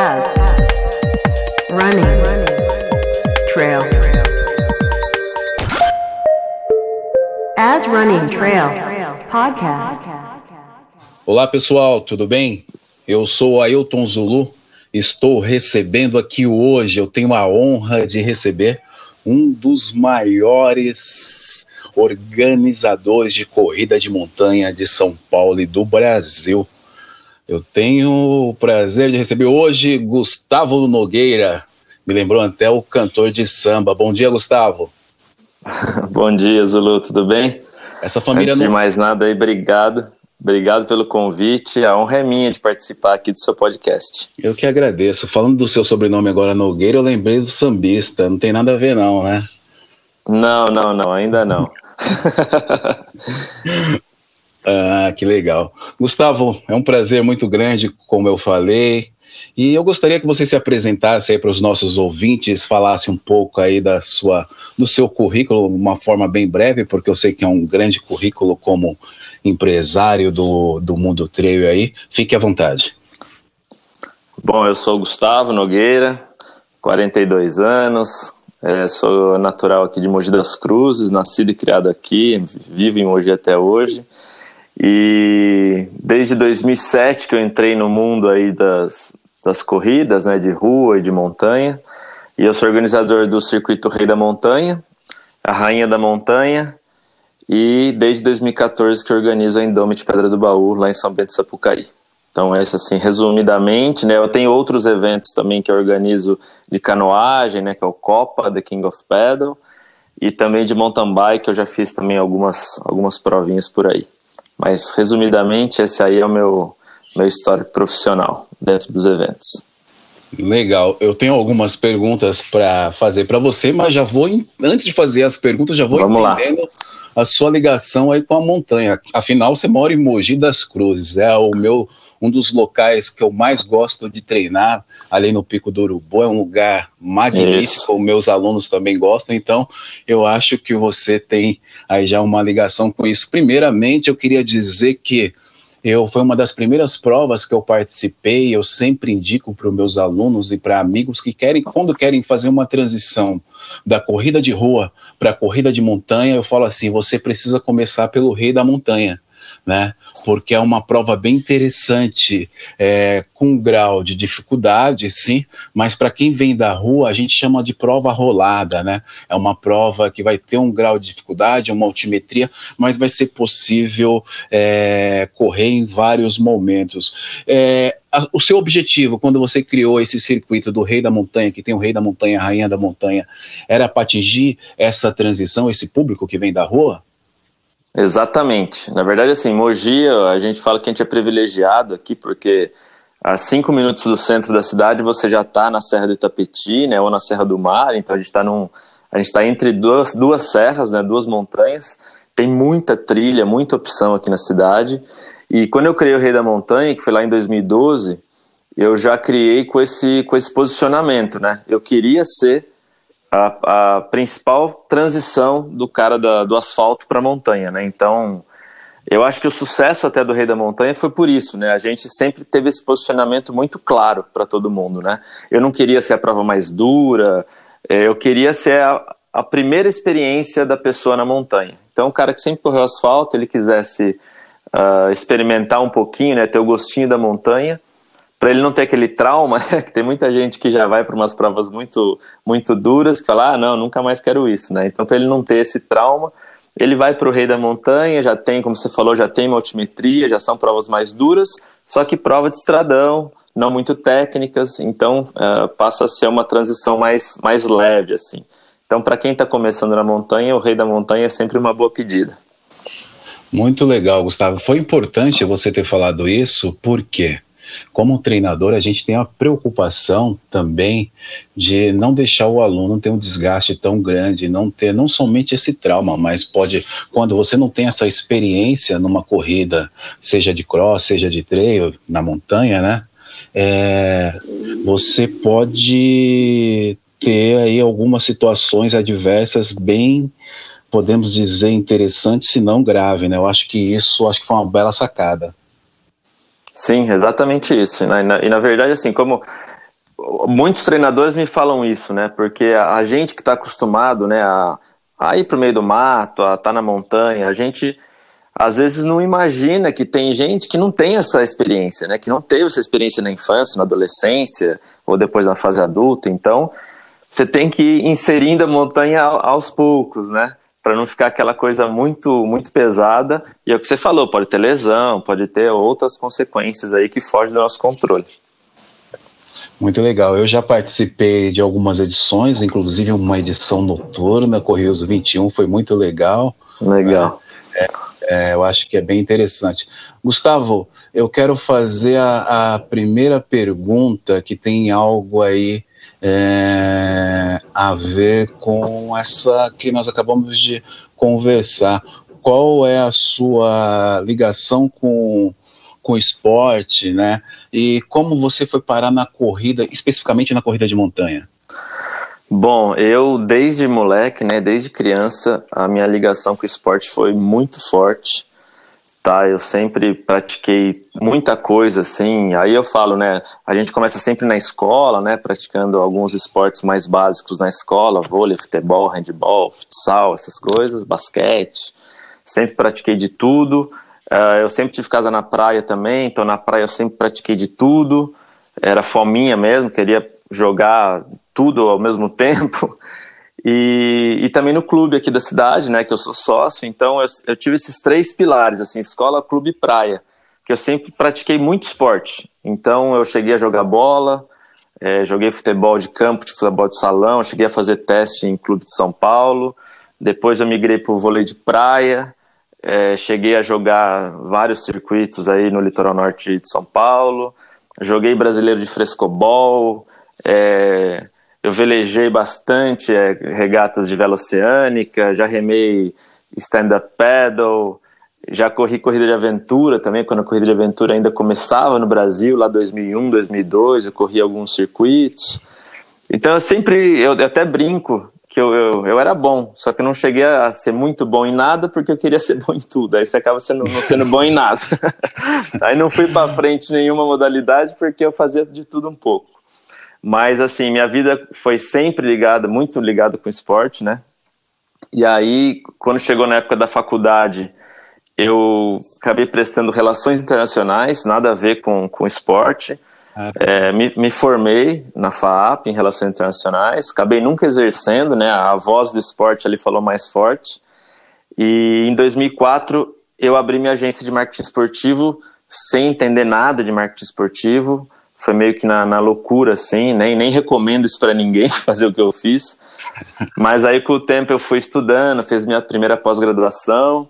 as running trail as running trail podcast. Olá pessoal, tudo bem? Eu sou Ailton Zulu. Estou recebendo aqui hoje, eu tenho a honra de receber um dos maiores organizadores de corrida de montanha de São Paulo e do Brasil. Eu tenho o prazer de receber hoje Gustavo Nogueira. Me lembrou até o cantor de samba. Bom dia, Gustavo. Bom dia, Zulu, tudo bem? Essa família Antes não... de mais nada aí, obrigado. Obrigado pelo convite. A honra é minha de participar aqui do seu podcast. Eu que agradeço. Falando do seu sobrenome agora, Nogueira, eu lembrei do sambista. Não tem nada a ver, não, né? Não, não, não, ainda não. Ah, que legal. Gustavo, é um prazer muito grande, como eu falei. E eu gostaria que você se apresentasse aí para os nossos ouvintes, falasse um pouco aí da sua, do seu currículo, uma forma bem breve, porque eu sei que é um grande currículo como empresário do, do mundo trail aí. Fique à vontade. Bom, eu sou Gustavo Nogueira, 42 anos, é, sou natural aqui de Mogi das Cruzes, nascido e criado aqui, vivo em Mogi até hoje. E desde 2007 que eu entrei no mundo aí das, das corridas, né, de rua e de montanha. E eu sou organizador do Circuito Rei da Montanha, a Rainha da Montanha, e desde 2014 que organizo a Indomit Pedra do Baú, lá em São Bento de Sapucaí. Então, essa assim, resumidamente, né, eu tenho outros eventos também que eu organizo de canoagem, né, que é o Copa, The King of Pedal, e também de mountain bike, eu já fiz também algumas, algumas provinhas por aí. Mas, resumidamente, esse aí é o meu, meu histórico profissional dentro dos eventos. Legal. Eu tenho algumas perguntas para fazer para você, mas já vou, antes de fazer as perguntas, já vou Vamos entendendo lá. a sua ligação aí com a montanha. Afinal, você mora em Mogi das Cruzes, é o meu um dos locais que eu mais gosto de treinar, ali no Pico do Urubu, é um lugar magnífico, Isso. meus alunos também gostam, então eu acho que você tem aí já uma ligação com isso. Primeiramente, eu queria dizer que eu foi uma das primeiras provas que eu participei. Eu sempre indico para os meus alunos e para amigos que querem, quando querem fazer uma transição da corrida de rua para a corrida de montanha, eu falo assim: você precisa começar pelo rei da montanha, né? Porque é uma prova bem interessante, é, com um grau de dificuldade, sim, mas para quem vem da rua, a gente chama de prova rolada, né? É uma prova que vai ter um grau de dificuldade, uma altimetria, mas vai ser possível é, correr em vários momentos. É, a, o seu objetivo, quando você criou esse circuito do Rei da Montanha, que tem o Rei da Montanha, a Rainha da Montanha, era para atingir essa transição, esse público que vem da rua? Exatamente. Na verdade, assim, Mogi, a gente fala que a gente é privilegiado aqui, porque a cinco minutos do centro da cidade você já está na Serra do Itapetí, né, ou na Serra do Mar, então a gente está num, a gente está entre duas, duas serras, né, duas montanhas, tem muita trilha, muita opção aqui na cidade, e quando eu criei o Rei da Montanha, que foi lá em 2012, eu já criei com esse, com esse posicionamento, né, eu queria ser a, a principal transição do cara da, do asfalto para a montanha, né? Então, eu acho que o sucesso até do Rei da Montanha foi por isso, né? A gente sempre teve esse posicionamento muito claro para todo mundo, né? Eu não queria ser a prova mais dura, é, eu queria ser a, a primeira experiência da pessoa na montanha. Então, o cara que sempre correu asfalto, ele quisesse uh, experimentar um pouquinho, né? Ter o gostinho da montanha, para ele não ter aquele trauma, que tem muita gente que já vai para umas provas muito, muito duras, que fala, ah, não, nunca mais quero isso, né? Então, para ele não ter esse trauma, ele vai para o Rei da Montanha, já tem, como você falou, já tem altimetria, já são provas mais duras, só que prova de estradão, não muito técnicas, então uh, passa a ser uma transição mais, mais leve, assim. Então, para quem está começando na montanha, o Rei da Montanha é sempre uma boa pedida. Muito legal, Gustavo. Foi importante você ter falado isso, por quê? Como treinador, a gente tem a preocupação também de não deixar o aluno ter um desgaste tão grande, não ter não somente esse trauma, mas pode, quando você não tem essa experiência numa corrida, seja de cross, seja de trail, na montanha, né? É, você pode ter aí algumas situações adversas bem podemos dizer interessantes, se não grave, né? Eu acho que isso acho que foi uma bela sacada. Sim, exatamente isso. E na, e na verdade, assim, como muitos treinadores me falam isso, né? Porque a gente que está acostumado, né, a, a ir para o meio do mato, a estar tá na montanha, a gente às vezes não imagina que tem gente que não tem essa experiência, né? Que não teve essa experiência na infância, na adolescência ou depois na fase adulta. Então, você tem que ir inserindo a montanha aos poucos, né? Para não ficar aquela coisa muito muito pesada. E é o que você falou, pode ter lesão, pode ter outras consequências aí que fogem do nosso controle. Muito legal. Eu já participei de algumas edições, inclusive uma edição noturna, Correios 21, foi muito legal. Legal. É, é, eu acho que é bem interessante. Gustavo, eu quero fazer a, a primeira pergunta que tem algo aí é, a ver com essa que nós acabamos de conversar. Qual é a sua ligação com com esporte, né? E como você foi parar na corrida, especificamente na corrida de montanha? Bom, eu desde moleque, né, desde criança, a minha ligação com o esporte foi muito forte, tá? Eu sempre pratiquei muita coisa, assim. Aí eu falo, né, a gente começa sempre na escola, né, praticando alguns esportes mais básicos na escola, vôlei, futebol, handball, futsal, essas coisas, basquete. Sempre pratiquei de tudo. Uh, eu sempre tive casa na praia também, então na praia eu sempre pratiquei de tudo. Era fominha mesmo, queria jogar tudo ao mesmo tempo. E, e também no clube aqui da cidade, né, que eu sou sócio, então eu, eu tive esses três pilares, assim, escola, clube e praia, que eu sempre pratiquei muito esporte. Então eu cheguei a jogar bola, é, joguei futebol de campo, de futebol de salão, cheguei a fazer teste em clube de São Paulo, depois eu migrei para o vôlei de praia, é, cheguei a jogar vários circuitos aí no litoral norte de São Paulo. Joguei brasileiro de frescobol. É, eu velejei bastante é, regatas de vela oceânica. Já remei stand-up paddle. Já corri corrida de aventura também, quando a corrida de aventura ainda começava no Brasil, lá 2001, 2002. Eu corri alguns circuitos. Então eu sempre, eu, eu até brinco que eu, eu, eu, era bom, só que eu não cheguei a ser muito bom em nada porque eu queria ser bom em tudo. Aí você acaba sendo, não sendo bom em nada. Aí não fui para frente nenhuma modalidade porque eu fazia de tudo um pouco. Mas assim, minha vida foi sempre ligada, muito ligada com esporte, né? E aí, quando chegou na época da faculdade, eu acabei prestando relações internacionais, nada a ver com, com esporte. Ah, tá. é, me, me, formei na FAAP em Relações Internacionais, acabei nunca exercendo, né? A voz do esporte ali falou mais forte. E em 2004 eu abri minha agência de marketing esportivo sem entender nada de marketing esportivo. Foi meio que na, na loucura, assim, nem, nem recomendo isso para ninguém fazer o que eu fiz. Mas aí com o tempo eu fui estudando, fiz minha primeira pós-graduação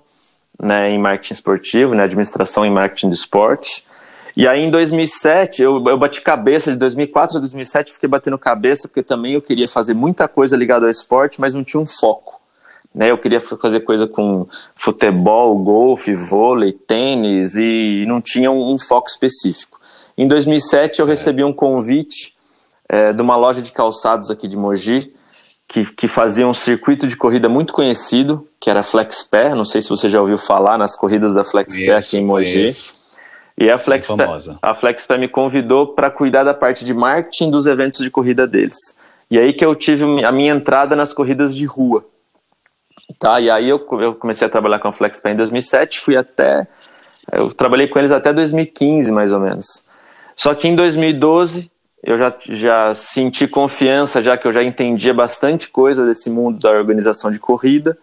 né, em marketing esportivo, né, administração em marketing do esporte. E aí em 2007, eu, eu bati cabeça, de 2004 a 2007 fiquei batendo cabeça, porque também eu queria fazer muita coisa ligada ao esporte, mas não tinha um foco. Né? Eu queria fazer coisa com futebol, golfe, vôlei, tênis, e não tinha um, um foco específico. Em 2007 eu recebi um convite é, de uma loja de calçados aqui de Mogi, que, que fazia um circuito de corrida muito conhecido, que era FlexPair, não sei se você já ouviu falar nas corridas da FlexPair aqui em Mogi. E a FlexPay, a me convidou para cuidar da parte de marketing dos eventos de corrida deles. E aí que eu tive a minha entrada nas corridas de rua. Tá, e aí eu, eu comecei a trabalhar com a FlexPay em 2007, fui até eu trabalhei com eles até 2015, mais ou menos. Só que em 2012 eu já, já senti confiança, já que eu já entendia bastante coisa desse mundo da organização de corrida.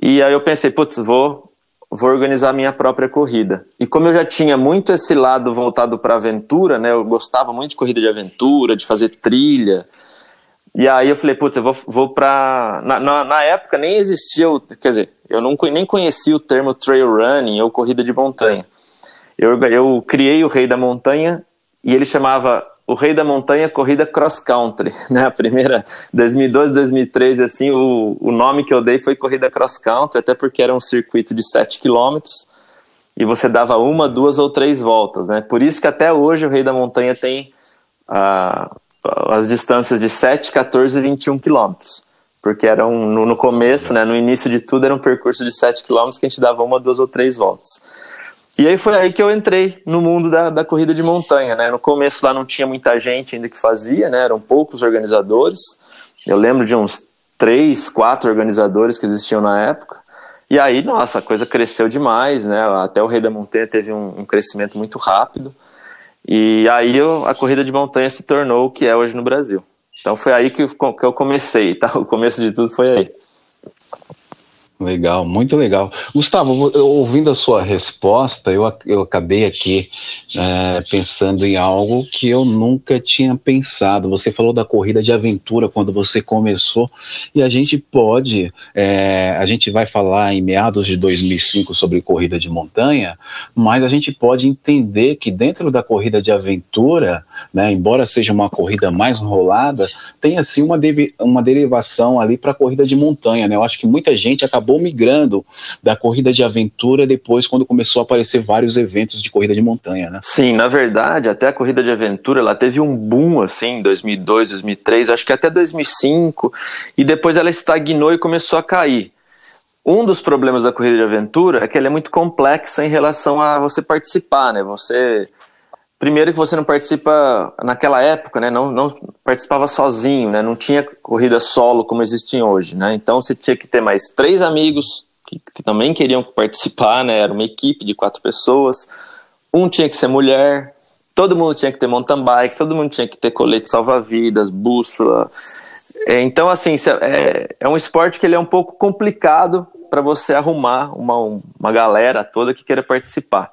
E aí eu pensei, putz, vou vou organizar minha própria corrida. E como eu já tinha muito esse lado voltado para aventura, né? Eu gostava muito de corrida de aventura, de fazer trilha. E aí eu falei, putz, eu vou, vou para na, na, na, época nem existia, o, quer dizer, eu não, nem conhecia o termo trail running ou corrida de montanha. Eu, eu criei o Rei da Montanha e ele chamava o Rei da Montanha Corrida Cross Country, né? A primeira, 2012, 2013, assim, o, o nome que eu dei foi Corrida Cross Country, até porque era um circuito de 7 quilômetros e você dava uma, duas ou três voltas, né? Por isso que até hoje o Rei da Montanha tem ah, as distâncias de 7, 14 e 21 quilômetros. Porque era um, no, no, começo, né, no início de tudo, era um percurso de 7 quilômetros que a gente dava uma, duas ou três voltas. E aí foi aí que eu entrei no mundo da, da corrida de montanha, né? No começo lá não tinha muita gente ainda que fazia, né? Eram poucos organizadores. Eu lembro de uns três, quatro organizadores que existiam na época. E aí, nossa, a coisa cresceu demais, né? Até o Rei da Montanha teve um, um crescimento muito rápido. E aí eu, a corrida de montanha se tornou o que é hoje no Brasil. Então foi aí que, que eu comecei, tá? O começo de tudo foi aí. Legal, muito legal. Gustavo, ouvindo a sua resposta, eu, eu acabei aqui é, pensando em algo que eu nunca tinha pensado. Você falou da corrida de aventura quando você começou, e a gente pode, é, a gente vai falar em meados de 2005 sobre corrida de montanha, mas a gente pode entender que dentro da corrida de aventura, né, embora seja uma corrida mais rolada, tem assim uma, uma derivação ali para a corrida de montanha. Né? Eu acho que muita gente acabou acabou migrando da corrida de aventura depois, quando começou a aparecer vários eventos de corrida de montanha, né? Sim, na verdade, até a corrida de aventura, ela teve um boom, assim, em 2002, 2003, acho que até 2005, e depois ela estagnou e começou a cair. Um dos problemas da corrida de aventura é que ela é muito complexa em relação a você participar, né? Você primeiro que você não participa naquela época, né? Não, não participava sozinho, né? Não tinha corrida solo como existem hoje, né? Então você tinha que ter mais três amigos que, que, também queriam participar, né? Era uma equipe de quatro pessoas. Um tinha que ser mulher. Todo mundo tinha que ter mountain bike. Todo mundo tinha que ter colete salva-vidas, bússola. É, então assim é, é um esporte que ele é um pouco complicado para você arrumar uma, uma galera toda que queira participar.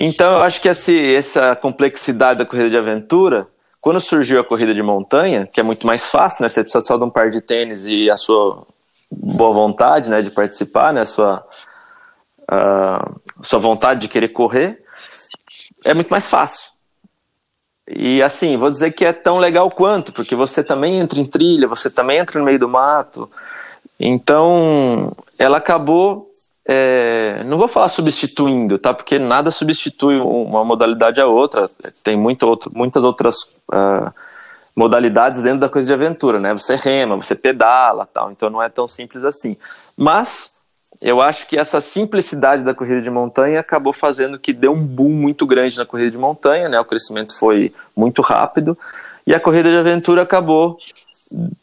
Então, eu acho que esse, essa complexidade da corrida de aventura, quando surgiu a corrida de montanha, que é muito mais fácil, né? Você precisa só de um par de tênis e a sua boa vontade, né, de participar, né, a sua, sua vontade de querer correr, é muito mais fácil. E assim, vou dizer que é tão legal quanto, porque você também entra em trilha, você também entra no meio do mato. Então, ela acabou é, não vou falar substituindo, tá? Porque nada substitui uma modalidade a outra. Tem muito outro, muitas outras uh, modalidades dentro da coisa de aventura, né? Você rema, você pedala, tal. Então não é tão simples assim. Mas eu acho que essa simplicidade da corrida de montanha acabou fazendo que deu um boom muito grande na corrida de montanha, né? O crescimento foi muito rápido e a corrida de aventura acabou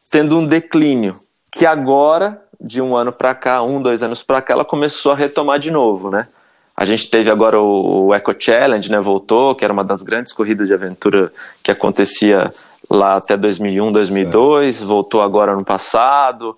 tendo um declínio que agora de um ano para cá, um, dois anos para cá, ela começou a retomar de novo, né? A gente teve agora o, o Eco Challenge, né? Voltou, que era uma das grandes corridas de aventura que acontecia lá até 2001, 2002. É. Voltou agora no passado,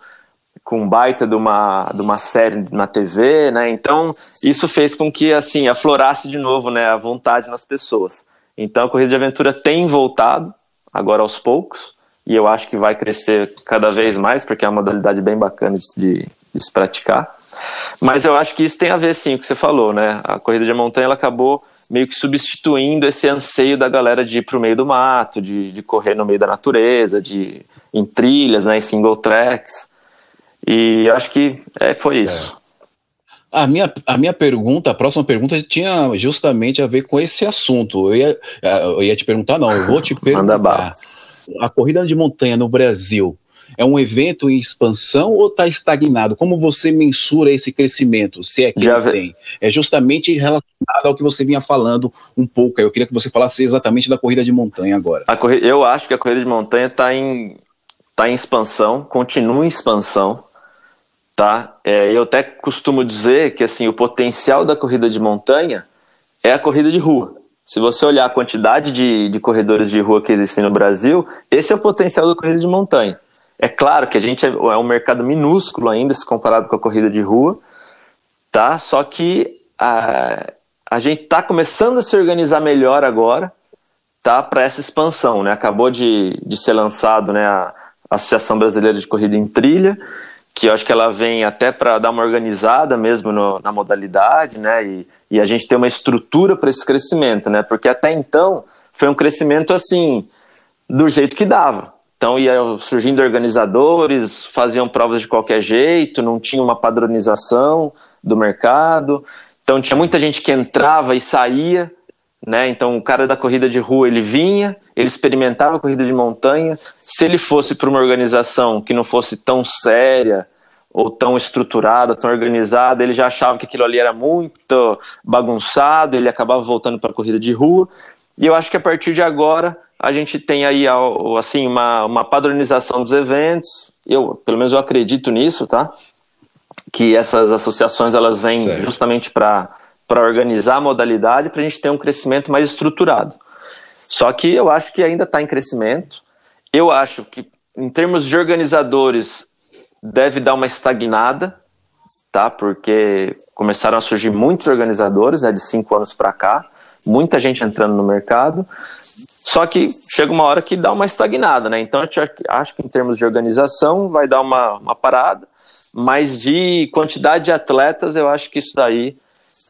com um baita de uma, de uma série na TV, né? Então, isso fez com que, assim, aflorasse de novo, né? A vontade nas pessoas. Então, a corrida de aventura tem voltado, agora aos poucos e eu acho que vai crescer cada vez mais, porque é uma modalidade bem bacana de, de, se praticar. Mas eu acho que isso tem a ver, sim, com o que você falou, né? A corrida de montanha ela acabou meio que substituindo esse anseio da galera de ir para o meio do mato, de, de correr no meio da natureza, de em trilhas, né, em single tracks. E eu acho que é, foi certo. isso. A minha, a minha pergunta, a próxima pergunta tinha justamente a ver com esse assunto. Eu ia, eu ia te perguntar, não, eu vou te perguntar a corrida de montanha no Brasil é um evento em expansão ou está estagnado? Como você mensura esse crescimento, se é que Já tem? É justamente relacionado ao que você vinha falando um pouco. Eu queria que você falasse exatamente da corrida de montanha agora. Corrida, eu acho que a corrida de montanha está em, tá em expansão, continua em expansão. Tá? É, eu até costumo dizer que assim, o potencial da corrida de montanha é a corrida de rua. Se você olhar a quantidade de, de corredores de rua que existem no Brasil, esse é o potencial da corrida de montanha. É claro que a gente é, é um mercado minúsculo ainda se comparado com a corrida de rua, tá? Só que a, a gente está começando a se organizar melhor agora, tá? Para essa expansão, né? Acabou de, de ser lançado, né? A Associação Brasileira de Corrida em Trilha que eu acho que ela vem até para dar uma organizada mesmo no, na modalidade, né? E, e, a gente tem uma estrutura para esse crescimento, né? Porque até então foi um crescimento assim, do jeito que dava. Então ia surgindo organizadores, faziam provas de qualquer jeito, não tinha uma padronização do mercado. Então tinha muita gente que entrava e saía, né? Então o cara da corrida de rua ele vinha, ele experimentava a corrida de montanha. Se ele fosse para uma organização que não fosse tão séria ou tão estruturada, tão organizada, ele já achava que aquilo ali era muito bagunçado, ele acabava voltando para a corrida de rua. E eu acho que a partir de agora a gente tem aí assim uma, uma padronização dos eventos. Eu, pelo menos eu acredito nisso, tá? Que essas associações elas vêm certo. justamente para para organizar a modalidade para a gente ter um crescimento mais estruturado. Só que eu acho que ainda está em crescimento. Eu acho que em termos de organizadores deve dar uma estagnada, tá? Porque começaram a surgir muitos organizadores, né, de cinco anos para cá, muita gente entrando no mercado. Só que chega uma hora que dá uma estagnada, né? Então, eu acho que em termos de organização vai dar uma, uma parada, mas de quantidade de atletas, eu acho que isso daí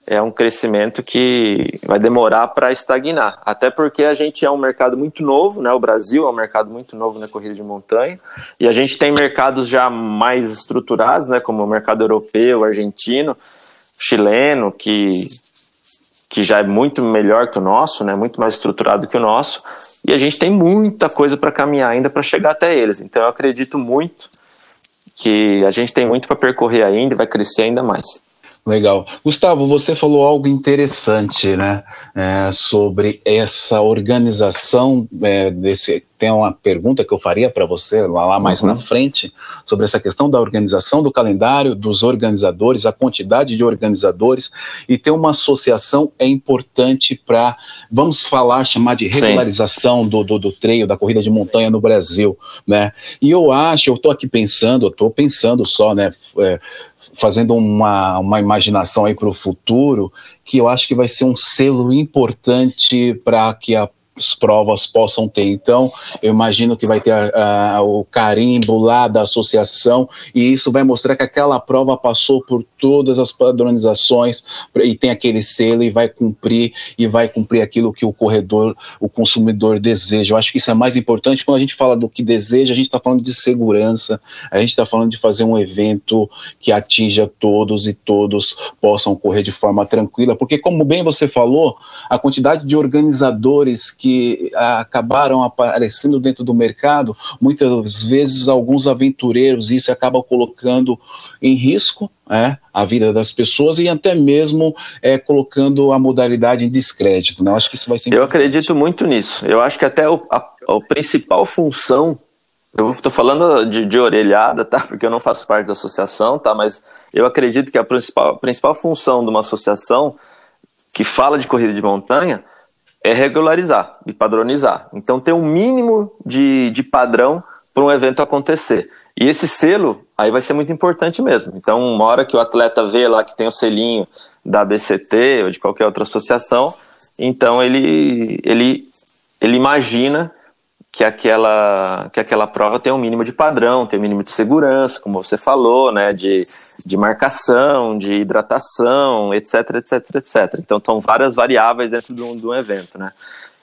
é um crescimento que vai demorar para estagnar. Até porque a gente é um mercado muito novo, né? O Brasil é um mercado muito novo na corrida de montanha. E a gente tem mercados já mais estruturados, né? Como o mercado europeu, argentino, chileno, que, que já é muito melhor que o nosso, né? Muito mais estruturado que o nosso. E a gente tem muita coisa para caminhar ainda para chegar até eles. Então eu acredito muito que a gente tem muito para percorrer ainda e vai crescer ainda mais. Legal. Gustavo, você falou algo interessante, né? É, sobre essa organização é, desse. Tem uma pergunta que eu faria para você lá, lá mais uhum. na frente sobre essa questão da organização do calendário, dos organizadores, a quantidade de organizadores e ter uma associação é importante para, vamos falar, chamar de regularização do, do, do treino, da corrida de montanha no Brasil, né? E eu acho, eu estou aqui pensando, eu estou pensando só, né? É, fazendo uma, uma imaginação aí para o futuro, que eu acho que vai ser um selo importante para que a provas possam ter. Então, eu imagino que vai ter a, a, o carimbo lá da associação e isso vai mostrar que aquela prova passou por todas as padronizações e tem aquele selo e vai cumprir e vai cumprir aquilo que o corredor, o consumidor deseja. Eu acho que isso é mais importante quando a gente fala do que deseja, a gente está falando de segurança, a gente está falando de fazer um evento que atinja todos e todos possam correr de forma tranquila, porque como bem você falou, a quantidade de organizadores que que acabaram aparecendo dentro do mercado, muitas vezes alguns aventureiros, isso acaba colocando em risco é, a vida das pessoas e até mesmo é, colocando a modalidade em descrédito. Né? Acho que isso vai ser. Eu acredito muito nisso. Eu acho que até o, a, a principal função eu estou falando de, de, orelhada, tá? Porque eu não faço parte da associação, tá? Mas eu acredito que a principal, a principal função de uma associação que fala de corrida de montanha é regularizar e padronizar. Então, ter um mínimo de, de padrão para um evento acontecer. E esse selo aí vai ser muito importante mesmo. Então, uma hora que o atleta vê lá que tem o selinho da BCT ou de qualquer outra associação, então ele, ele, ele imagina que aquela, que aquela prova tem um mínimo de padrão, tem um mínimo de segurança, como você falou, né, de, de marcação, de hidratação, etc, etc, etc. Então, são várias variáveis dentro de um, de um evento, né.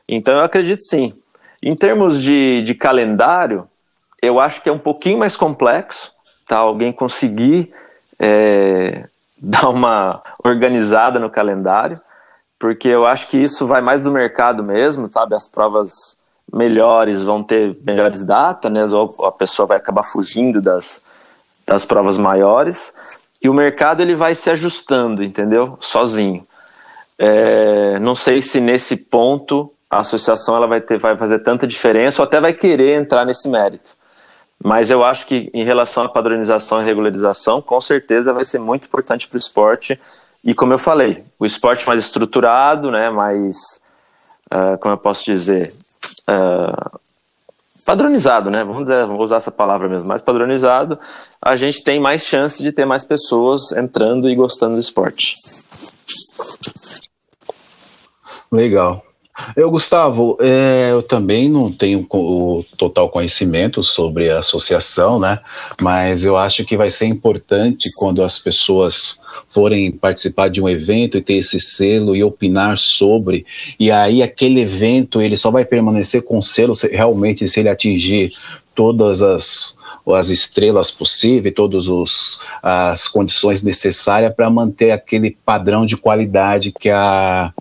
Então, eu acredito sim. Em termos de, de calendário, eu acho que é um pouquinho mais complexo, tá, alguém conseguir é, dar uma organizada no calendário, porque eu acho que isso vai mais do mercado mesmo, sabe, as provas melhores vão ter melhores datas, né? Ou a pessoa vai acabar fugindo das, das provas maiores e o mercado ele vai se ajustando, entendeu? Sozinho. É, não sei se nesse ponto a associação ela vai ter vai fazer tanta diferença ou até vai querer entrar nesse mérito. Mas eu acho que em relação à padronização e regularização, com certeza vai ser muito importante para o esporte. E como eu falei, o esporte mais estruturado, né, mais, uh, como eu posso dizer, uh, padronizado, né? Vamos dizer, usar essa palavra mesmo, mais padronizado, a gente tem mais chance de ter mais pessoas entrando e gostando do esporte. Legal. Eu, Gustavo, é, eu também não tenho o total conhecimento sobre a associação, né? Mas eu acho que vai ser importante quando as pessoas forem participar de um evento e ter esse selo e opinar sobre, e aí aquele evento ele só vai permanecer com selo se, realmente se ele atingir todas as as estrelas possíveis, todas as condições necessárias para manter aquele padrão de qualidade que a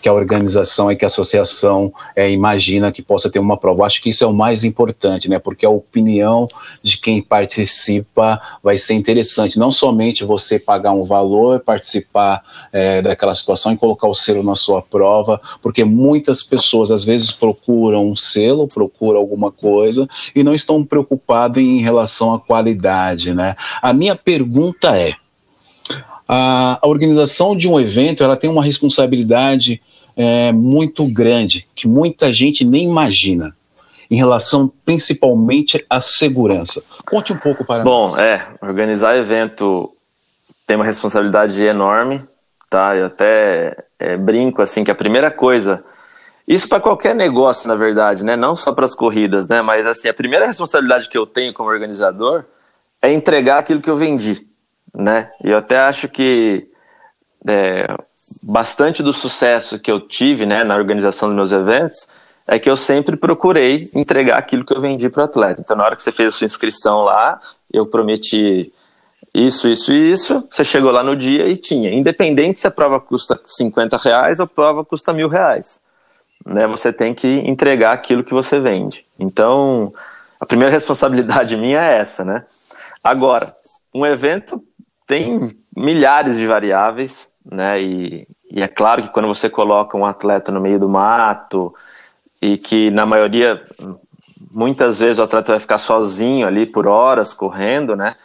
que a organização e que a associação é, imagina que possa ter uma prova. Acho que isso é o mais importante, né? Porque a opinião de quem participa vai ser interessante. Não somente você pagar um valor, participar é, daquela situação e colocar o selo na sua prova, porque muitas pessoas às vezes procuram um selo, procuram alguma coisa e não estão preocupados em relação à qualidade, né? A minha pergunta é a, a organização de um evento ela tem uma responsabilidade é, muito grande, que muita gente nem imagina, em relação principalmente à segurança. Conte um pouco para Bom, nós. Bom, é, organizar evento tem uma responsabilidade enorme, tá? Eu até é, brinco assim que a primeira coisa, isso para qualquer negócio, na verdade, né? Não só para as corridas, né? Mas assim, a primeira responsabilidade que eu tenho como organizador é entregar aquilo que eu vendi né? E eu até acho que é, bastante do sucesso que eu tive né, na organização dos meus eventos é que eu sempre procurei entregar aquilo que eu vendi para o atleta. Então, na hora que você fez a sua inscrição lá, eu prometi isso, isso e isso. Você chegou lá no dia e tinha. Independente se a prova custa 50 reais ou a prova custa mil reais. Né, você tem que entregar aquilo que você vende. Então, a primeira responsabilidade minha é essa, né? Agora, um evento tem milhares de variáveis, né? E, e, é claro que quando você coloca um atleta no meio do mato e que na maioria, muitas vezes o atleta vai ficar sozinho ali por horas correndo, né?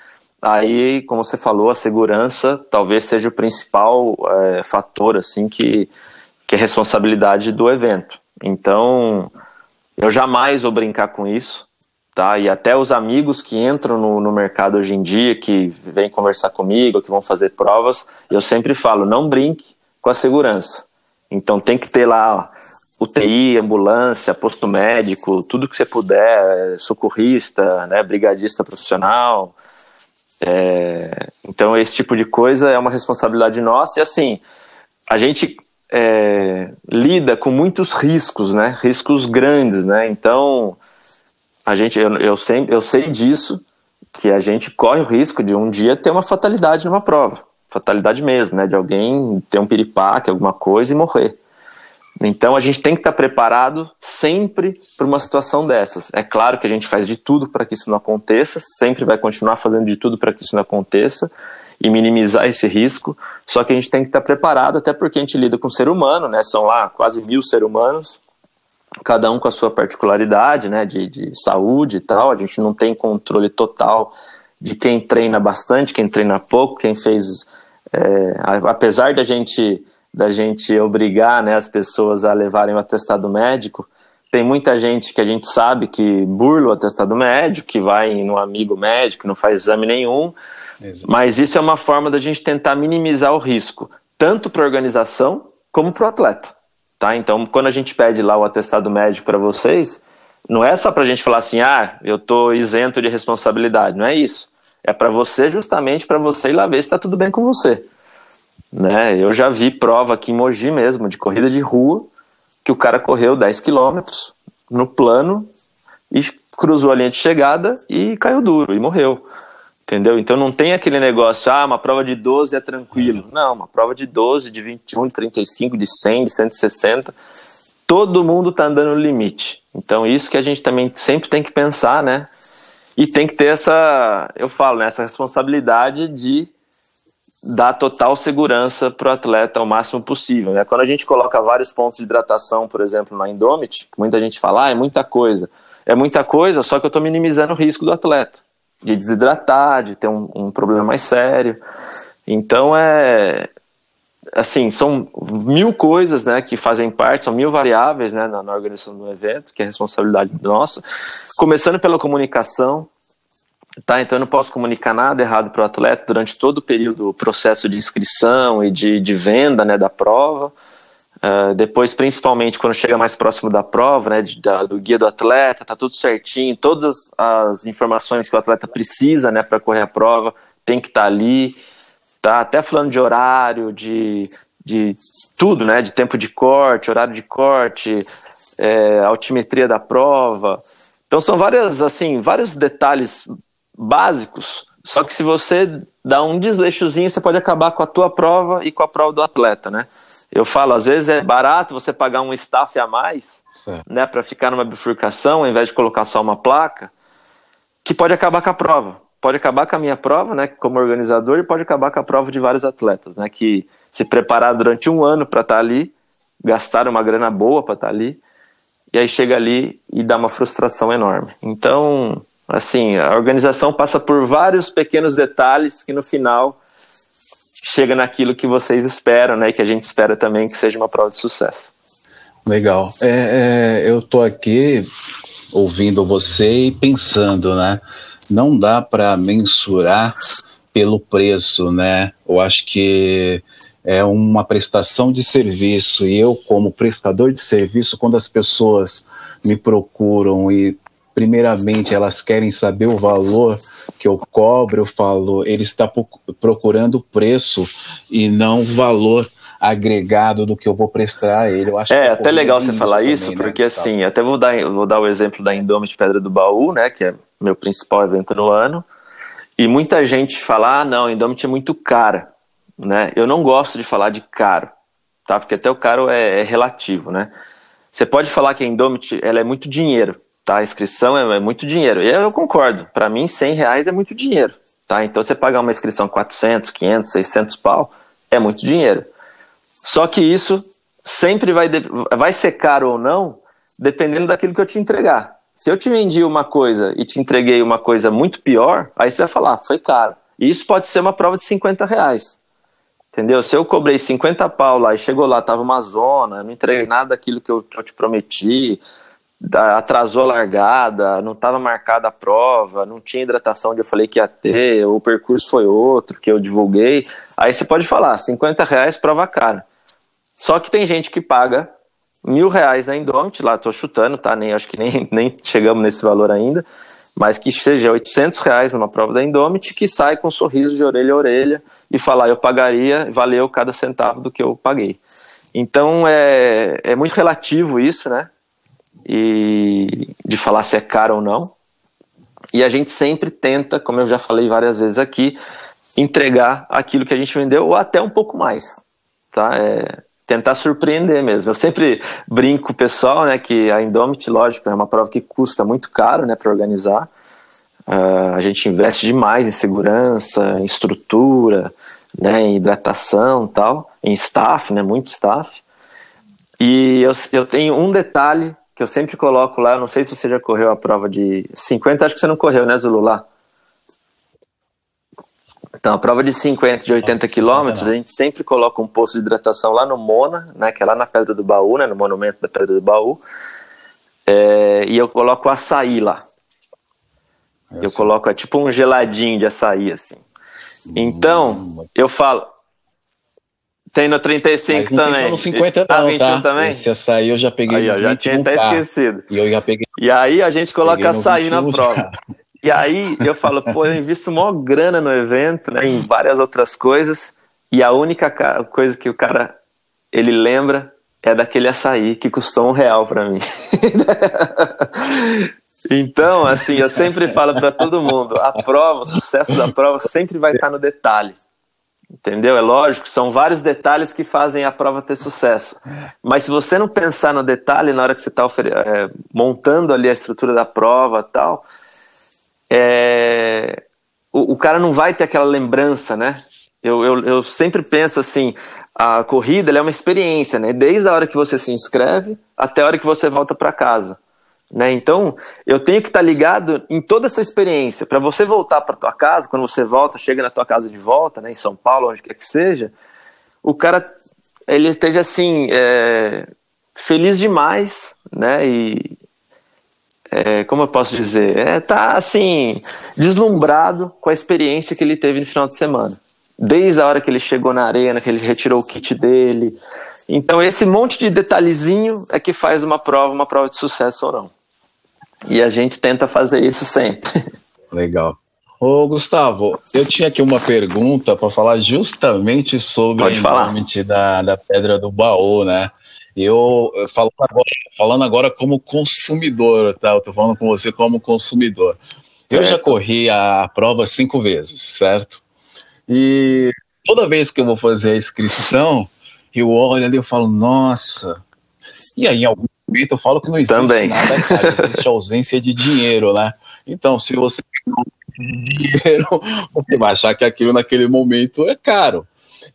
Aí, como você falou, a segurança talvez seja o principal é, fator assim que, que é responsabilidade do evento. Então, eu jamais vou brincar com isso tá? E até os amigos que entram no, no mercado hoje em dia, que vêm conversar comigo, que vão fazer provas, eu sempre falo, não brinque com a segurança. Então tem que ter lá UTI, ambulância, posto médico, tudo que você puder, socorrista, né, brigadista profissional. É, então esse tipo de coisa é uma responsabilidade nossa e assim a gente é, lida com muitos riscos, né, riscos grandes, né. Então a gente, eu, eu, sempre, eu sei disso, que a gente corre o risco de um dia ter uma fatalidade numa prova. Fatalidade mesmo, né? De alguém ter um piripaque, alguma coisa e morrer. Então a gente tem que estar preparado sempre para uma situação dessas. É claro que a gente faz de tudo para que isso não aconteça, sempre vai continuar fazendo de tudo para que isso não aconteça e minimizar esse risco. Só que a gente tem que estar preparado, até porque a gente lida com ser humano, né? São lá quase mil seres humanos cada um com a sua particularidade, né, de, de saúde e tal. A gente não tem controle total de quem treina bastante, quem treina pouco, quem fez. É, apesar da gente da gente obrigar né, as pessoas a levarem o atestado médico, tem muita gente que a gente sabe que burla o atestado médico, que vai no amigo médico, não faz exame nenhum. Exato. Mas isso é uma forma da gente tentar minimizar o risco, tanto para a organização como para o atleta. Tá? Então, quando a gente pede lá o atestado médico para vocês, não é só para a gente falar assim, ah, eu estou isento de responsabilidade, não é isso. É para você, justamente para você ir lá ver se está tudo bem com você. Né? Eu já vi prova aqui em Mogi mesmo, de corrida de rua, que o cara correu 10 quilômetros no plano e cruzou a linha de chegada e caiu duro e morreu. Entendeu? Então não tem aquele negócio, ah, uma prova de 12 é tranquilo. Não, uma prova de 12, de 21, de 35, de 100, de 160, todo mundo está andando no limite. Então isso que a gente também sempre tem que pensar, né? E tem que ter essa, eu falo, né, essa responsabilidade de dar total segurança para o atleta ao máximo possível. Né? Quando a gente coloca vários pontos de hidratação, por exemplo, na Indomit, muita gente fala, ah, é muita coisa. É muita coisa, só que eu estou minimizando o risco do atleta de desidratar, de ter um, um problema mais sério. Então é assim, são mil coisas né, que fazem parte, são mil variáveis né, na, na, organização do evento, que é responsabilidade nossa. Começando pela comunicação, tá? Então eu não posso comunicar nada errado para o atleta durante todo o período, do processo de inscrição e de, de venda né, da prova. Uh, depois, principalmente quando chega mais próximo da prova, né, da, do guia do atleta, tá tudo certinho, todas as, as informações que o atleta precisa, né, para correr a prova, tem que estar tá ali, tá? Até falando de horário, de, de tudo, né, de tempo de corte, horário de corte, é, altimetria da prova. Então são várias, assim, vários detalhes básicos Só que se você dá um desleixozinho, você pode acabar com a tua prova e com a prova do atleta, né? Eu falo, às vezes é barato você pagar um staff a mais, certo. né, para ficar numa bifurcação, ao invés de colocar só uma placa, que pode acabar com a prova. Pode acabar com a minha prova, né, como organizador, e pode acabar com a prova de vários atletas, né, que se prepararam durante um ano para estar tá ali, gastaram uma grana boa para estar tá ali, e aí chega ali e dá uma frustração enorme. Então, assim, a organização passa por vários pequenos detalhes que no final chega naquilo que vocês esperam, né? E que a gente espera também que seja uma prova de sucesso. Legal. É, é, eu tô aqui ouvindo você e pensando, né? Não dá para mensurar pelo preço, né? Eu acho que é uma prestação de serviço e eu como prestador de serviço, quando as pessoas me procuram e primeiramente elas querem saber o valor que eu cobro, eu falo, ele está procurando preço e não valor agregado do que eu vou prestar a ele. Eu acho é até legal você falar isso, também, né, porque né, assim, até vou dar, vou dar o exemplo da Indomit Pedra do Baú, né, que é meu principal evento no ano, e muita gente fala, ah, não, Indomit é muito cara, né, eu não gosto de falar de caro, tá, porque até o caro é, é relativo, né, você pode falar que a Indomit, ela é muito dinheiro, tá? A inscrição é, é muito dinheiro. Eu concordo. Para mim, 100 reais é muito dinheiro, tá? Então, você pagar uma inscrição 400, 500, 600 pau é muito dinheiro. Só que isso sempre vai, vai ser caro ou não, dependendo daquilo que eu te entregar. Se eu te vendi uma coisa e te entreguei uma coisa muito pior, aí você vai falar, ah, foi caro. E isso pode ser uma prova de 50 reais. Entendeu? Se eu cobrei 50 pau lá e chegou lá, tava uma zona, não entreguei nada daquilo que eu, que eu te prometi, atrasou a largada, não estava marcada a prova, não tinha hidratação onde eu falei que ia ter, o percurso foi outro que eu divulguei. Aí você pode falar, 50 reais prova cara. Só que tem gente que paga mil reais na Indomit, lá estou chutando, tá? Nem, acho que nem, nem chegamos nesse valor ainda, mas que seja 800 reais numa prova da Indomit, que sai com um sorriso de orelha a orelha e falar, eu pagaria, valeu cada centavo do que eu paguei. Então é, é muito relativo isso, né? E de falar se é caro ou não. E a gente sempre tenta, como eu já falei várias vezes aqui, entregar aquilo que a gente vendeu ou até um pouco mais, tá? É tentar surpreender mesmo. Eu sempre brinco pessoal, né, que a Indomit, lógico, é uma prova que custa muito caro, né, para organizar. Uh, a gente investe demais em segurança, em estrutura, né, em hidratação, tal, em staff, né, muito staff. E eu, eu tenho um detalhe que eu sempre coloco lá, não sei se você já correu a prova de 50, acho que você não correu, né, Zulu, lá? Então, a prova de 50, de 80 quilômetros, a gente sempre coloca um posto de hidratação lá no Mona, né, que é lá na Pedra do Baú, né, no monumento da Pedra do Baú, é, e eu coloco açaí lá. É eu assim. coloco, é tipo um geladinho de açaí, assim. Então, hum, eu falo, tem no 35 Mas também. no 50 não, ah, tá? também? Esse açaí eu já peguei aí, no já tinha até esquecido. E eu já peguei. E aí a gente coloca açaí na prova. E aí eu falo, pô, eu invisto maior grana no evento, né, em várias outras coisas, e a única coisa que o cara ele lembra é daquele açaí que custou um real para mim. então, assim, eu sempre falo para todo mundo, a prova, o sucesso da prova sempre vai estar no detalhe. Entendeu? É lógico, são vários detalhes que fazem a prova ter sucesso. Mas se você não pensar no detalhe na hora que você está é, montando ali a estrutura da prova tal, é, o, o, cara não vai ter aquela lembrança, né? Eu, eu, eu sempre penso assim, a corrida é uma experiência, né? Desde a hora que você se inscreve até a hora que você volta para casa. Né? Então, eu tenho que estar tá ligado em toda essa experiência. Para você voltar para tua casa, quando você volta, chega na tua casa de volta, né, em São Paulo, onde quer que seja, o cara ele esteja assim é, feliz demais, né? E é, como eu posso dizer, é, tá assim deslumbrado com a experiência que ele teve no final de semana. Desde a hora que ele chegou na arena, que ele retirou o kit dele. Então, esse monte de detalhezinho é que faz uma prova uma prova de sucesso ou não. E a gente tenta fazer isso sempre. Legal. Ô, Gustavo, eu tinha aqui uma pergunta para falar justamente sobre Pode falar. Da, da Pedra do Baú, né? Eu, eu falo agora, falando agora como consumidor, tá? Eu tô falando com você como consumidor. Eu já corri a prova cinco vezes, certo? E toda vez que eu vou fazer a inscrição, eu olho ali e falo, nossa. E aí, em algum eu falo que não existe Também. nada, cara, existe ausência de dinheiro, né? Então, se você não tem dinheiro, você vai achar que aquilo naquele momento é caro.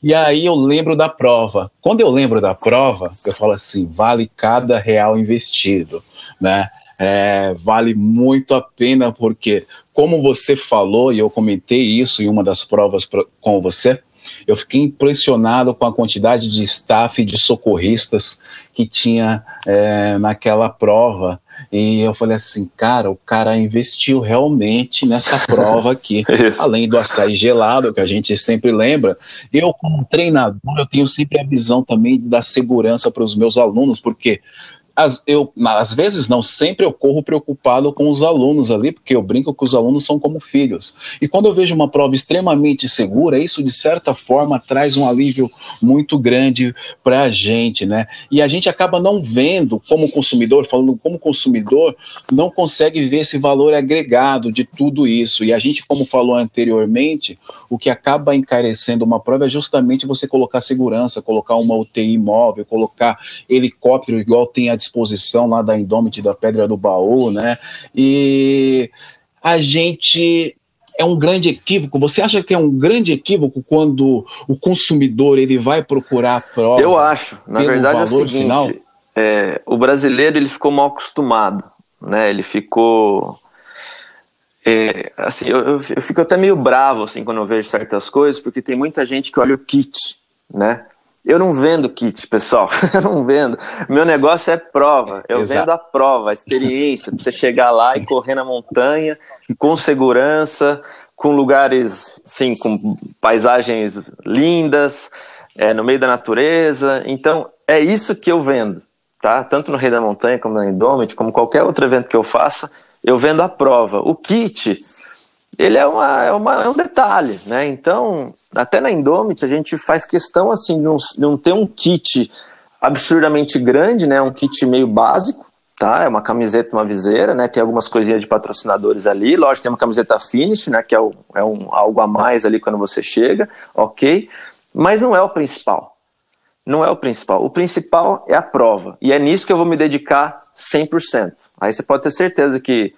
E aí eu lembro da prova. Quando eu lembro da prova, eu falo assim, vale cada real investido, né? É, vale muito a pena porque, como você falou e eu comentei isso em uma das provas com você, eu fiquei impressionado com a quantidade de staff e de socorristas que tinha é, naquela prova. E eu falei assim, cara, o cara investiu realmente nessa prova aqui. Além do açaí gelado, que a gente sempre lembra, eu, como treinador, eu tenho sempre a visão também da segurança para os meus alunos, porque às, eu, às vezes não, sempre eu corro preocupado com os alunos ali, porque eu brinco que os alunos são como filhos. E quando eu vejo uma prova extremamente segura, isso de certa forma traz um alívio muito grande para a gente, né? E a gente acaba não vendo, como consumidor, falando como consumidor, não consegue ver esse valor agregado de tudo isso. E a gente, como falou anteriormente, o que acaba encarecendo uma prova é justamente você colocar segurança, colocar uma UTI móvel, colocar helicóptero igual tem a disposição lá da Indomit da Pedra do Baú, né? E a gente é um grande equívoco. Você acha que é um grande equívoco quando o consumidor ele vai procurar a prova? Eu acho. Na verdade é o seguinte, é, o brasileiro ele ficou mal acostumado, né? Ele ficou é, assim, eu, eu, eu, fico até meio bravo assim quando eu vejo certas coisas, porque tem muita gente que olha o kit, né? Eu não vendo kit, pessoal. eu não vendo. Meu negócio é prova. Eu Exato. vendo a prova, a experiência, pra você chegar lá e correr na montanha com segurança, com lugares, sim, com paisagens lindas, é, no meio da natureza. Então, é isso que eu vendo, tá? Tanto no Rei da Montanha, como na Indomit, como qualquer outro evento que eu faça, eu vendo a prova. O kit, ele é, uma, é, uma, é um detalhe, né? Então, até na Indomit, a gente faz questão, assim, de não, não ter um kit absurdamente grande, né? Um kit meio básico, tá? É uma camiseta, uma viseira, né? Tem algumas coisinhas de patrocinadores ali. Lógico, tem uma camiseta finish, né? Que é, o, é um, algo a mais ali quando você chega, ok? Mas não é o principal. Não é o principal. O principal é a prova. E é nisso que eu vou me dedicar 100%. Aí você pode ter certeza que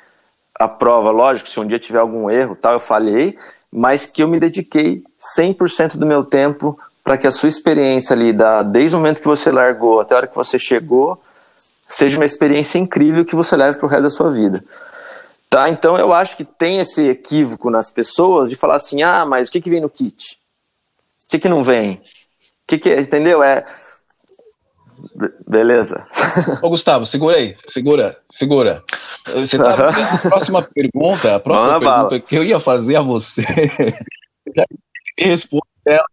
a prova, lógico, se um dia tiver algum erro, tal, eu falhei, mas que eu me dediquei 100% do meu tempo para que a sua experiência ali, da, desde o momento que você largou até a hora que você chegou, seja uma experiência incrível que você leve para o resto da sua vida. Tá? Então eu acho que tem esse equívoco nas pessoas de falar assim, ah, mas o que, que vem no kit? O que, que não vem? O que, que entendeu? É Beleza. Ô, Gustavo, segura aí, segura, segura. Você tá a próxima pergunta, a próxima pergunta bala. que eu ia fazer a você, já responde ela.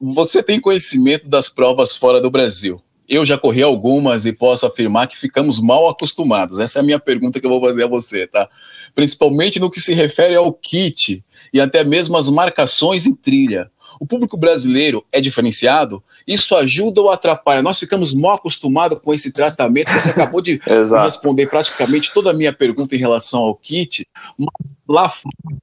Você tem conhecimento das provas fora do Brasil? Eu já corri algumas e posso afirmar que ficamos mal acostumados. Essa é a minha pergunta que eu vou fazer a você, tá? Principalmente no que se refere ao kit e até mesmo as marcações em trilha. O público brasileiro é diferenciado? Isso ajuda ou atrapalha? Nós ficamos mal acostumados com esse tratamento. Você acabou de responder praticamente toda a minha pergunta em relação ao kit. Lá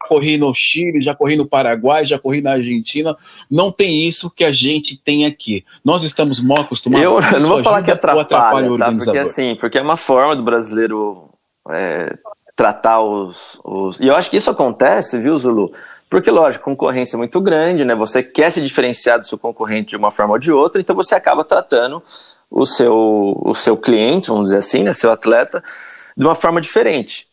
corri no Chile, já corri no Paraguai, já corri na Argentina. Não tem isso que a gente tem aqui. Nós estamos mal acostumados. Eu não vou falar que atrapalha, atrapalha tá? Porque assim, porque é uma forma do brasileiro é, tratar os, os. E eu acho que isso acontece, viu, Zulu? Porque, lógico, concorrência é muito grande, né? Você quer se diferenciar do seu concorrente de uma forma ou de outra, então você acaba tratando o seu, o seu cliente, vamos dizer assim, né? Seu atleta, de uma forma diferente.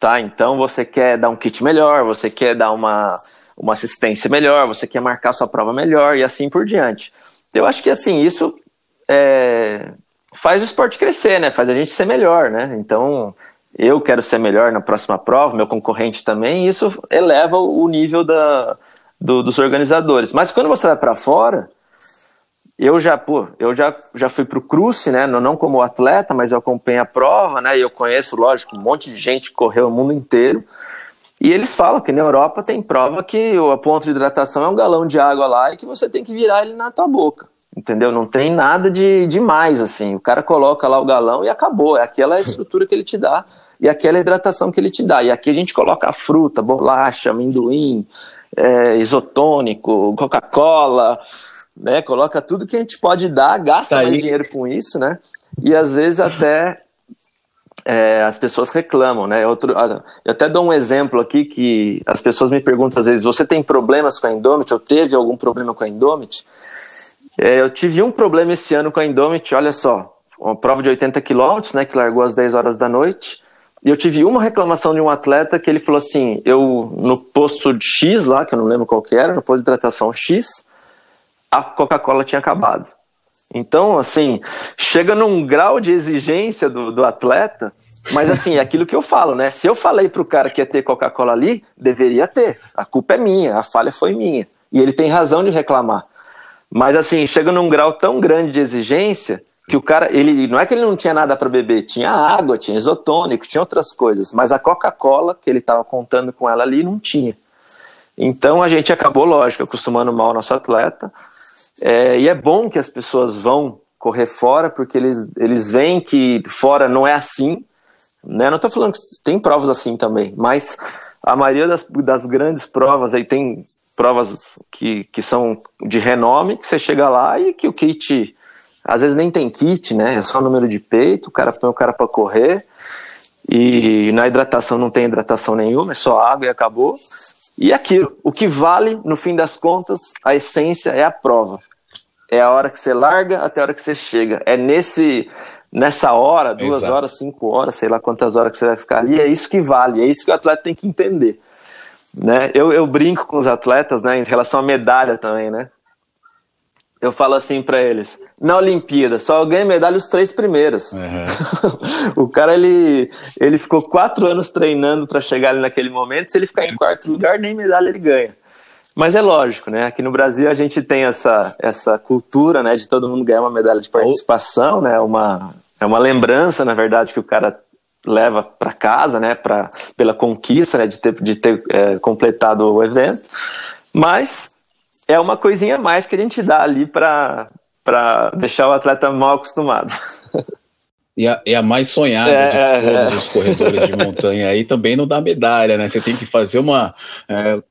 Tá? Então você quer dar um kit melhor, você quer dar uma, uma assistência melhor, você quer marcar sua prova melhor e assim por diante. Eu acho que assim, isso é, faz o esporte crescer, né? Faz a gente ser melhor, né? Então, eu quero ser melhor na próxima prova, meu concorrente também, e isso eleva o nível da, do, dos organizadores. Mas quando você vai para fora, eu já, pô, eu já, já fui para o Cruze, né? Não como atleta, mas eu acompanhei a prova, né? E eu conheço, lógico, um monte de gente que correu o mundo inteiro. E eles falam que na Europa tem prova que o ponto de hidratação é um galão de água lá e que você tem que virar ele na tua boca. Entendeu? Não tem nada de demais, assim. O cara coloca lá o galão e acabou. É aquela estrutura que ele te dá e aquela hidratação que ele te dá. E aqui a gente coloca a fruta, bolacha, amendoim, é, isotônico, Coca-Cola, né? Coloca tudo que a gente pode dar, gasta tá mais dinheiro com isso, né? E às vezes até é, as pessoas reclamam, né? Outro, ah, eu até dou um exemplo aqui que as pessoas me perguntam às vezes: você tem problemas com a Indomit ou teve algum problema com a Indomit? É, eu tive um problema esse ano com a Indomit, olha só, uma prova de 80 quilômetros, né, que largou às 10 horas da noite, e eu tive uma reclamação de um atleta que ele falou assim, eu, no posto de X lá, que eu não lembro qual que era, no posto de hidratação X, a Coca-Cola tinha acabado. Então, assim, chega num grau de exigência do, do atleta, mas assim, é aquilo que eu falo, né? Se eu falei pro cara que ia ter Coca-Cola ali, deveria ter. A culpa é minha, a falha foi minha. E ele tem razão de reclamar. Mas assim, chega num grau tão grande de exigência que o cara, ele não é que ele não tinha nada para beber, tinha água, tinha isotônico, tinha outras coisas, mas a Coca-Cola que ele estava contando com ela ali não tinha. Então a gente acabou, lógico, acostumando mal o nosso atleta. É, e é bom que as pessoas vão correr fora, porque eles, eles veem que fora não é assim. Né? Não estou falando que tem provas assim também, mas a maioria das, das grandes provas aí tem provas que, que são de renome, que você chega lá e que o kit, às vezes nem tem kit, né? É só número de peito, o cara põe o cara para correr. E na hidratação não tem hidratação nenhuma, é só água e acabou. E aquilo, o que vale, no fim das contas, a essência é a prova. É a hora que você larga até a hora que você chega. É nesse nessa hora, duas Exato. horas, cinco horas, sei lá quantas horas que você vai ficar ali, é isso que vale, é isso que o atleta tem que entender. Né? Eu, eu brinco com os atletas né, em relação à medalha também, né? Eu falo assim para eles: na Olimpíada só ganha medalha os três primeiros. Uhum. o cara ele, ele ficou quatro anos treinando para chegar ali naquele momento. Se ele ficar em quarto lugar, nem medalha ele ganha. Mas é lógico, né? Aqui no Brasil a gente tem essa, essa cultura, né, de todo mundo ganhar uma medalha de participação, né? Uma, é uma lembrança, na verdade, que o cara leva para casa, né? Pra, pela conquista, né? De ter, de ter é, completado o evento. Mas é uma coisinha a mais que a gente dá ali para deixar o atleta mal acostumado. E a, e a mais sonhada é, de todos é. os corredores de montanha aí também não dá medalha, né? Você tem que fazer uma. É,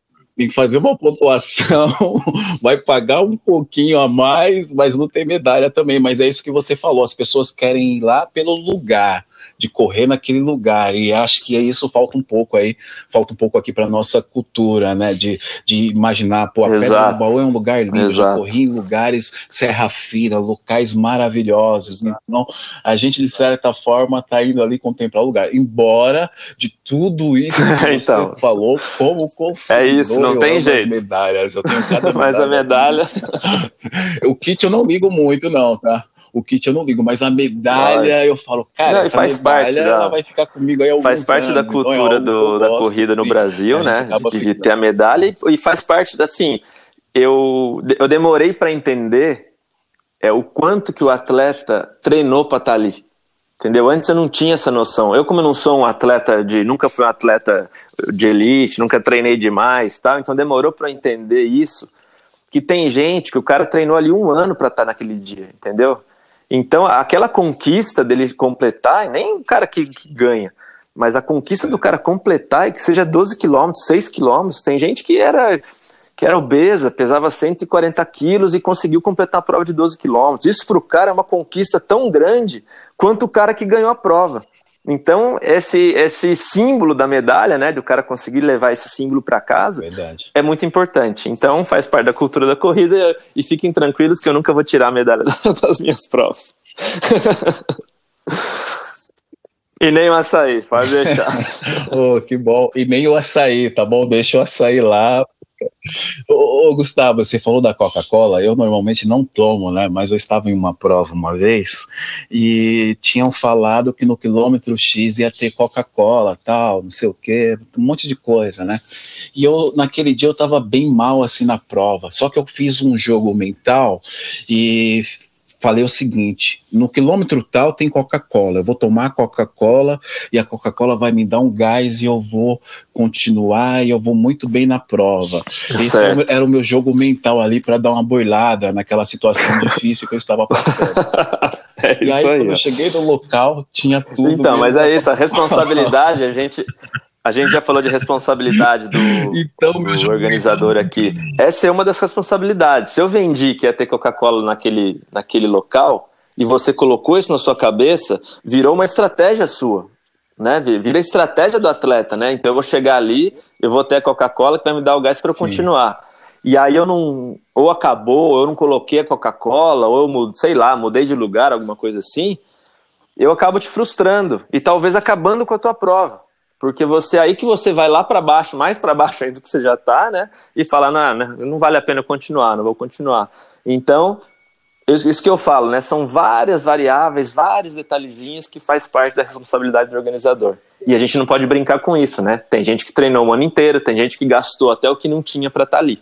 tem que fazer uma pontuação, vai pagar um pouquinho a mais, mas não tem medalha também. Mas é isso que você falou, as pessoas querem ir lá pelo lugar de correr naquele lugar. E acho que isso falta um pouco aí, falta um pouco aqui para nossa cultura, né? De, de imaginar, pô, a Exato. Pedra do Baú é um lugar lindo, Exato. corri em lugares Serra Fina, locais maravilhosos. Então, a gente, de certa forma, está indo ali contemplar o lugar. Embora de tudo isso que então, você falou, como consumidor, É isso, não tem jeito. medalhas, eu tenho cada medalha. Mas a medalha... o kit eu não ligo muito, não, tá? O kit eu não ligo, mas a medalha mas... eu falo, cara, não, essa faz medalha parte da... ela vai ficar comigo aí Faz parte anos, da então é cultura do, da corrida no Brasil, é, né? De, de, ter a medalha e, e faz parte da, assim, eu, eu demorei para entender é, o quanto que o atleta treinou para estar tá ali. Entendeu? Antes eu não tinha essa noção. Eu, como não sou um atleta de. Nunca fui um atleta de elite, nunca treinei demais, tal, então demorou para entender isso. Que tem gente que o cara treinou ali um ano para estar tá naquele dia, entendeu? Então, aquela conquista dele completar, nem o cara que, que ganha, mas a conquista do cara completar e que seja 12 quilômetros, 6 quilômetros, tem gente que era que era obesa, pesava 140 quilos e conseguiu completar a prova de 12 quilômetros. Isso para o cara é uma conquista tão grande quanto o cara que ganhou a prova. Então, esse, esse símbolo da medalha, né, do cara conseguir levar esse símbolo para casa, Verdade. é muito importante. Então, faz parte da cultura da corrida e fiquem tranquilos que eu nunca vou tirar a medalha das minhas provas. e nem o açaí, pode deixar. oh, que bom. E nem o açaí, tá bom? Deixa o açaí lá, Ô, Gustavo, você falou da Coca-Cola, eu normalmente não tomo, né? Mas eu estava em uma prova uma vez e tinham falado que no quilômetro X ia ter Coca-Cola, tal, não sei o quê, um monte de coisa, né? E eu, naquele dia, eu estava bem mal assim na prova, só que eu fiz um jogo mental e falei o seguinte: no quilômetro tal tem Coca-Cola, eu vou tomar Coca-Cola e a Coca-Cola vai me dar um gás e eu vou continuar e eu vou muito bem na prova. Esse era o meu jogo mental ali para dar uma boilada naquela situação difícil que eu estava passando. é e aí, aí, quando eu cheguei no local, tinha tudo. Então, mas é isso, a responsabilidade, a gente, a gente já falou de responsabilidade do, Então, do organizador aqui. Essa é uma das responsabilidades. Se eu vendi que ia ter Coca-Cola naquele, naquele local e você colocou isso na sua cabeça, virou uma estratégia sua. Né? Vira a estratégia do atleta, né? Então eu vou chegar ali, eu vou ter a Coca-Cola que vai me dar o gás para eu Sim. continuar. E aí eu não. Ou acabou, ou eu não coloquei a Coca-Cola, ou eu, sei lá, mudei de lugar, alguma coisa assim. Eu acabo te frustrando e talvez acabando com a tua prova. Porque você aí que você vai lá para baixo, mais para baixo ainda do que você já tá, né? E fala, não, né, não vale a pena continuar, não vou continuar. Então, isso que eu falo, né? São várias variáveis, vários detalhezinhos que faz parte da responsabilidade do organizador. E a gente não pode brincar com isso, né? Tem gente que treinou o ano inteiro, tem gente que gastou até o que não tinha para estar ali.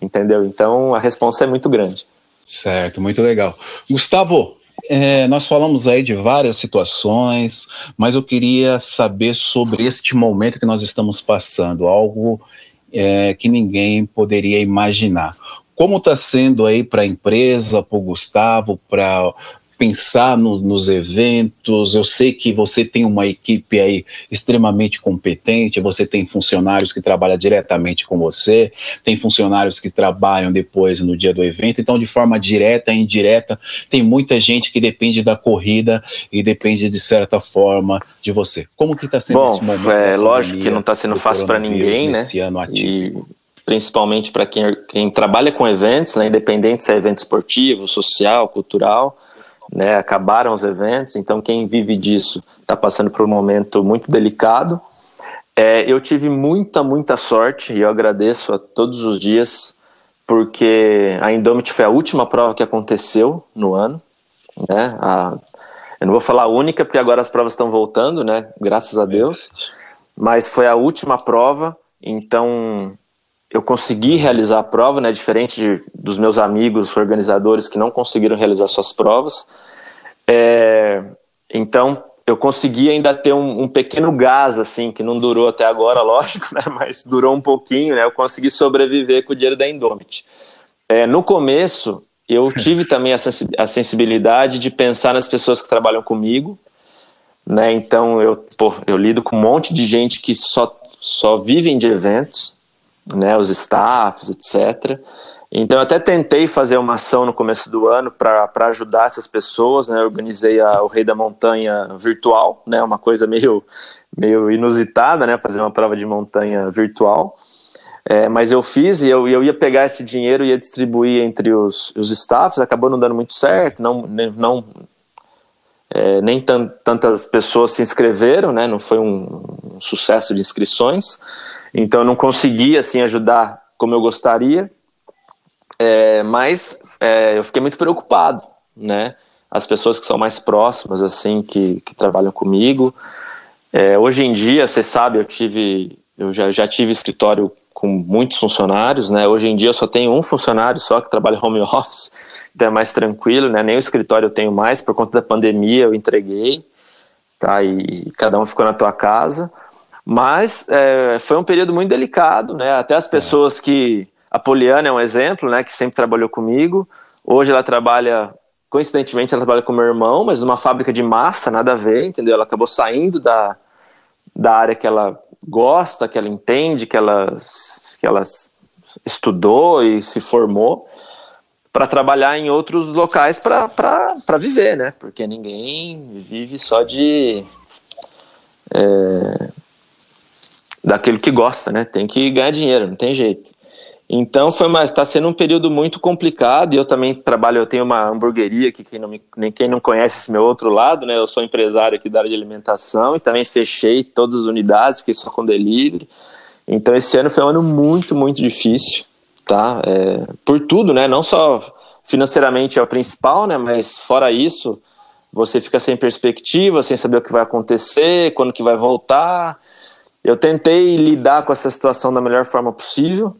Entendeu? Então a responsa é muito grande. Certo, muito legal. Gustavo, é, nós falamos aí de várias situações, mas eu queria saber sobre este momento que nós estamos passando, algo é, que ninguém poderia imaginar. Como está sendo aí para a empresa, para o Gustavo, para pensar no, nos eventos? Eu sei que você tem uma equipe aí extremamente competente, você tem funcionários que trabalham diretamente com você, tem funcionários que trabalham depois no dia do evento, então de forma direta e indireta, tem muita gente que depende da corrida e depende de certa forma de você. Como que está sendo Bom, esse momento? é lógico que não está sendo do fácil para ninguém, né? nesse ano atípico? E principalmente para quem, quem trabalha com eventos, né? Independente se é evento esportivo, social, cultural, né? Acabaram os eventos, então quem vive disso está passando por um momento muito delicado. É, eu tive muita, muita sorte e eu agradeço a todos os dias porque a Indomit foi a última prova que aconteceu no ano, né? A, eu não vou falar a única porque agora as provas estão voltando, né? Graças a Deus. Mas foi a última prova, então eu consegui realizar a prova, né? Diferente de, dos meus amigos organizadores que não conseguiram realizar suas provas. É, então eu consegui ainda ter um, um, pequeno gás, assim, que não durou até agora, lógico, né? Mas durou um pouquinho, né? Eu consegui sobreviver com o dinheiro da Indomit. É, no começo, eu tive também a, sensi a sensibilidade de pensar nas pessoas que trabalham comigo, né? Então eu, pô, eu lido com um monte de gente que só, só vivem de eventos, né? Os staffs, etc. Então eu até tentei fazer uma ação no começo do ano para ajudar essas pessoas, né? Eu organizei a, o Rei da Montanha virtual, né? Uma coisa meio, meio inusitada, né? Fazer uma prova de montanha virtual. É, mas eu fiz e eu, eu ia pegar esse dinheiro e ia distribuir entre os, os staffs, acabou não dando muito certo, não, não, é, nem tantas pessoas se inscreveram, né? Não foi um, um sucesso de inscrições, então eu não consegui assim ajudar como eu gostaria. É, mas é, eu fiquei muito preocupado, né? As pessoas que são mais próximas, assim, que, que trabalham comigo. É, hoje em dia, você sabe, eu tive, eu já, já tive escritório com muitos funcionários, né? Hoje em dia eu só tenho um funcionário só que trabalha home office, então é mais tranquilo, né? Nem o escritório eu tenho mais por conta da pandemia, eu entreguei, tá? E cada um ficou na tua casa. Mas é, foi um período muito delicado, né? Até as pessoas que a Poliana é um exemplo, né, que sempre trabalhou comigo. Hoje ela trabalha, coincidentemente, ela trabalha com meu irmão, mas numa fábrica de massa, nada a ver, entendeu? Ela acabou saindo da, da área que ela gosta, que ela entende, que ela, que ela estudou e se formou, para trabalhar em outros locais para viver, né? Porque ninguém vive só de. É, daquilo que gosta, né? Tem que ganhar dinheiro, não tem jeito. Então foi está sendo um período muito complicado. E eu também trabalho, eu tenho uma hamburgueria que quem não me, nem quem não conhece esse meu outro lado, né? Eu sou empresário aqui da área de alimentação e também fechei todas as unidades, fiquei só com delivery. Então esse ano foi um ano muito, muito difícil, tá? É, por tudo, né? Não só financeiramente é o principal, né? Mas fora isso, você fica sem perspectiva, sem saber o que vai acontecer, quando que vai voltar. Eu tentei lidar com essa situação da melhor forma possível.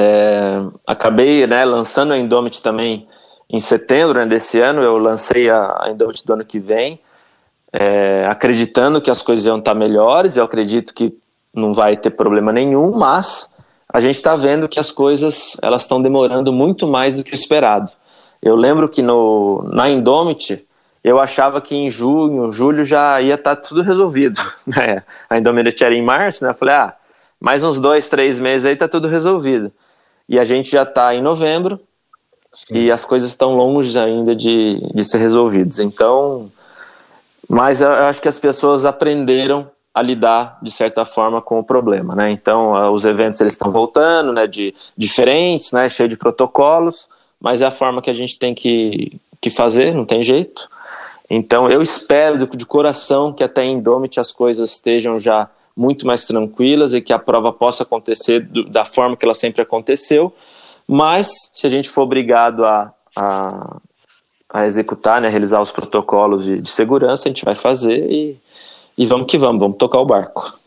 É, acabei né, lançando a Indomit também em setembro né, desse ano, eu lancei a, a Indomit do ano que vem, é, acreditando que as coisas iam estar melhores, eu acredito que não vai ter problema nenhum, mas a gente está vendo que as coisas elas estão demorando muito mais do que o esperado. Eu lembro que no, na Indomit eu achava que em junho, julho já ia estar tá tudo resolvido. Né? A Indomit era em março, né? Eu falei, ah, mais uns dois, três meses aí tá tudo resolvido. E a gente já está em novembro Sim. e as coisas estão longe ainda de, de ser resolvidas. Então, mas eu acho que as pessoas aprenderam a lidar de certa forma com o problema, né? Então, os eventos eles estão voltando, né? De diferentes, né? Cheio de protocolos, mas é a forma que a gente tem que, que fazer, não tem jeito. Então, eu espero de coração que até em Domit as coisas estejam já muito mais tranquilas e que a prova possa acontecer do, da forma que ela sempre aconteceu. Mas, se a gente for obrigado a, a, a executar, né, realizar os protocolos de, de, segurança, a gente vai fazer e, e vamos que vamos, vamos tocar o barco.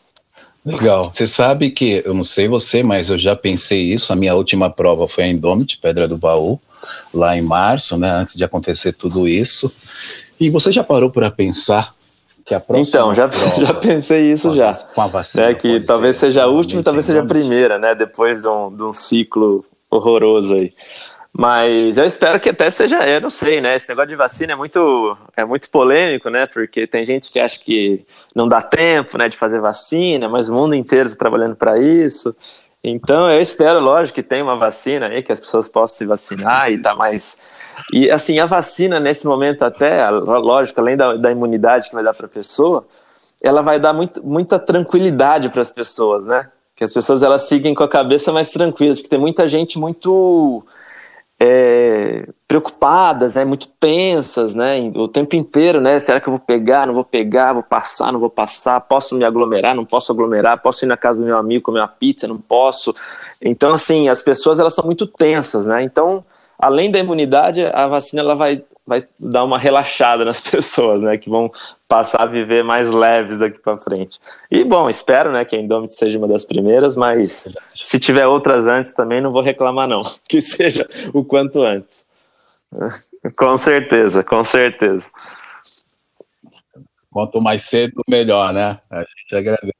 Legal. Você sabe que, eu não sei você, mas eu já pensei isso. A minha última prova foi a Indomit, Pedra do Baú, lá em março, né, antes de acontecer tudo isso. E você já parou para pensar que a próxima Então, já, já pensei isso já. Com a vacina. Né, que talvez seja a última talvez seja a primeira, né? Depois de um, de um ciclo horroroso aí. Mas eu espero que até seja, eu não sei, né? Esse negócio de vacina é muito, é muito polêmico, né? Porque tem gente que acha que não dá tempo, né, de fazer vacina, mas o mundo inteiro está trabalhando para isso. Então eu espero, lógico, que tenha uma vacina aí, que as pessoas possam se vacinar e tá mais e assim, a vacina nesse momento até, lógico, além da, da imunidade que vai dar para a pessoa, ela vai dar muito, muita tranquilidade para as pessoas, né? Que as pessoas elas fiquem com a cabeça mais tranquilas, porque tem muita gente muito é, preocupadas, né? Muito tensas, né? O tempo inteiro, né? Será que eu vou pegar? Não vou pegar? Vou passar? Não vou passar? Posso me aglomerar? Não posso aglomerar? Posso ir na casa do meu amigo comer uma pizza? Não posso. Então, assim, as pessoas elas são muito tensas, né? Então além da imunidade, a vacina ela vai, vai dar uma relaxada nas pessoas, né, que vão passar a viver mais leves daqui para frente. E bom, espero, né, que a Indomit seja uma das primeiras, mas se tiver outras antes também não vou reclamar não, que seja o quanto antes. com certeza, com certeza. Quanto mais cedo, melhor, né? A gente agradece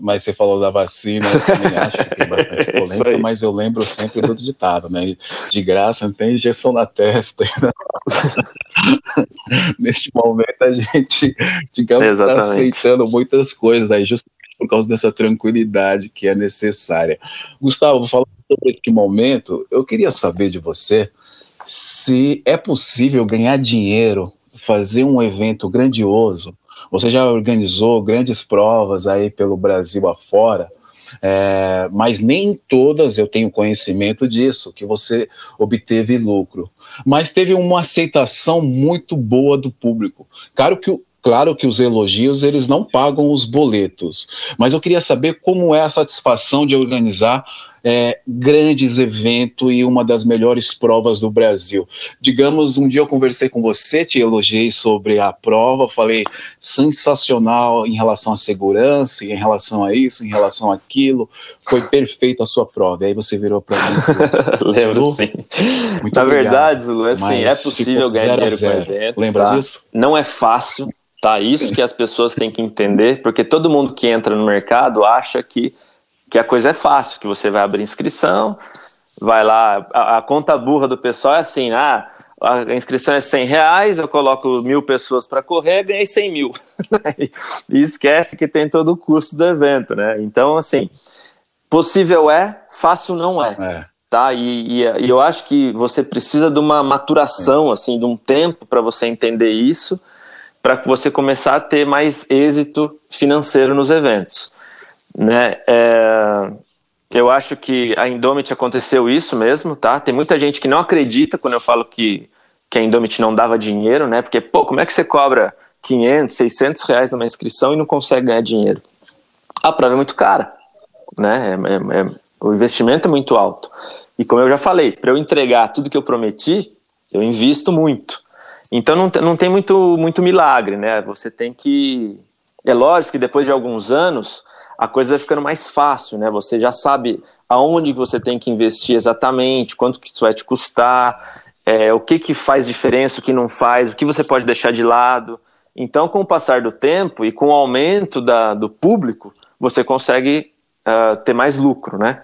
mas você falou da vacina, eu também acho que tem bastante polêmica, mas eu lembro sempre do ditado, né? De graça não tem injeção na testa. Neste momento a gente, digamos, está aceitando muitas coisas aí, justamente por causa dessa tranquilidade que é necessária. Gustavo, falando sobre este momento, eu queria saber de você se é possível ganhar dinheiro, fazer um evento grandioso você já organizou grandes provas aí pelo Brasil afora, é, mas nem todas eu tenho conhecimento disso, que você obteve lucro. Mas teve uma aceitação muito boa do público. Claro que, claro que os elogios eles não pagam os boletos, mas eu queria saber como é a satisfação de organizar é, grandes eventos e uma das melhores provas do Brasil. Digamos, um dia eu conversei com você, te elogiei sobre a prova, falei sensacional em relação à segurança, em relação a isso, em relação àquilo, foi perfeita a sua prova. E aí você virou para mim. Lembro sim. Muito Na obrigado. verdade, Zulu, é assim, é possível ganhar dinheiro com eventos. Lembra tá? disso? Não é fácil, tá? Isso que as pessoas têm que entender, porque todo mundo que entra no mercado acha que que a coisa é fácil, que você vai abrir inscrição, vai lá, a, a conta burra do pessoal é assim, ah, a inscrição é 100 reais, eu coloco mil pessoas para correr, ganhei 100 mil. e esquece que tem todo o custo do evento, né? Então, assim, possível é, fácil não é. é. Tá? E, e, e, eu acho que você precisa de uma maturação, assim, de um tempo para você entender isso, para que você começar a ter mais êxito financeiro nos eventos. Né? É, eu acho que a Indomit aconteceu isso mesmo, tá? Tem muita gente que não acredita quando eu falo que, que a Indomit não dava dinheiro, né? Porque, pô, como é que você cobra 500, 600 reais numa inscrição e não consegue ganhar dinheiro? A prova é muito cara, né? É, é, é, o investimento é muito alto. E como eu já falei, para eu entregar tudo que eu prometi, eu invisto muito. Então não, não tem muito, muito milagre, né? Você tem que É lógico que depois de alguns anos a coisa vai ficando mais fácil, né? Você já sabe aonde você tem que investir exatamente, quanto que isso vai te custar, é, o que, que faz diferença, o que não faz, o que você pode deixar de lado. Então, com o passar do tempo e com o aumento da, do público, você consegue uh, ter mais lucro, né?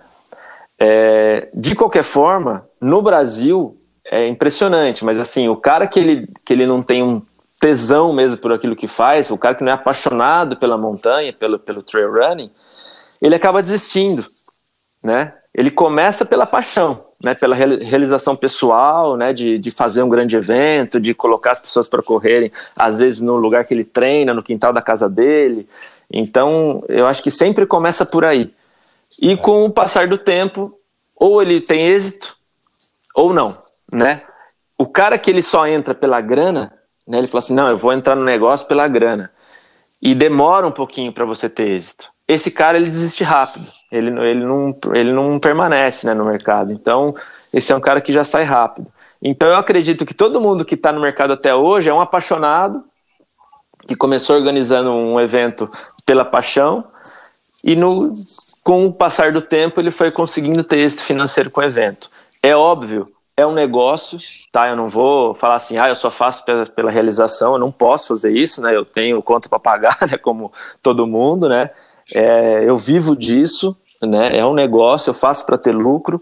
É, de qualquer forma, no Brasil é impressionante, mas assim, o cara que ele, que ele não tem um tesão mesmo por aquilo que faz, o cara que não é apaixonado pela montanha, pelo, pelo trail running, ele acaba desistindo, né? Ele começa pela paixão, né? Pela realização pessoal, né? De, de fazer um grande evento, de colocar as pessoas para correrem, às vezes no lugar que ele treina, no quintal da casa dele. Então, eu acho que sempre começa por aí. E com o passar do tempo, ou ele tem êxito, ou não, né? O cara que ele só entra pela grana, né? Ele fala assim: não, eu vou entrar no negócio pela grana. E demora um pouquinho para você ter êxito. Esse cara ele desiste rápido. Ele, ele, não, ele não permanece né, no mercado. Então, esse é um cara que já sai rápido. Então, eu acredito que todo mundo que está no mercado até hoje é um apaixonado, que começou organizando um evento pela paixão, e no, com o passar do tempo ele foi conseguindo ter êxito financeiro com o evento. É óbvio, é um negócio, tá? Eu não vou falar assim, ah, eu só faço pela, pela realização, eu não posso fazer isso, né? Eu tenho conta para pagar, né? Como todo mundo, né? É, eu vivo disso, né? É um negócio, eu faço para ter lucro,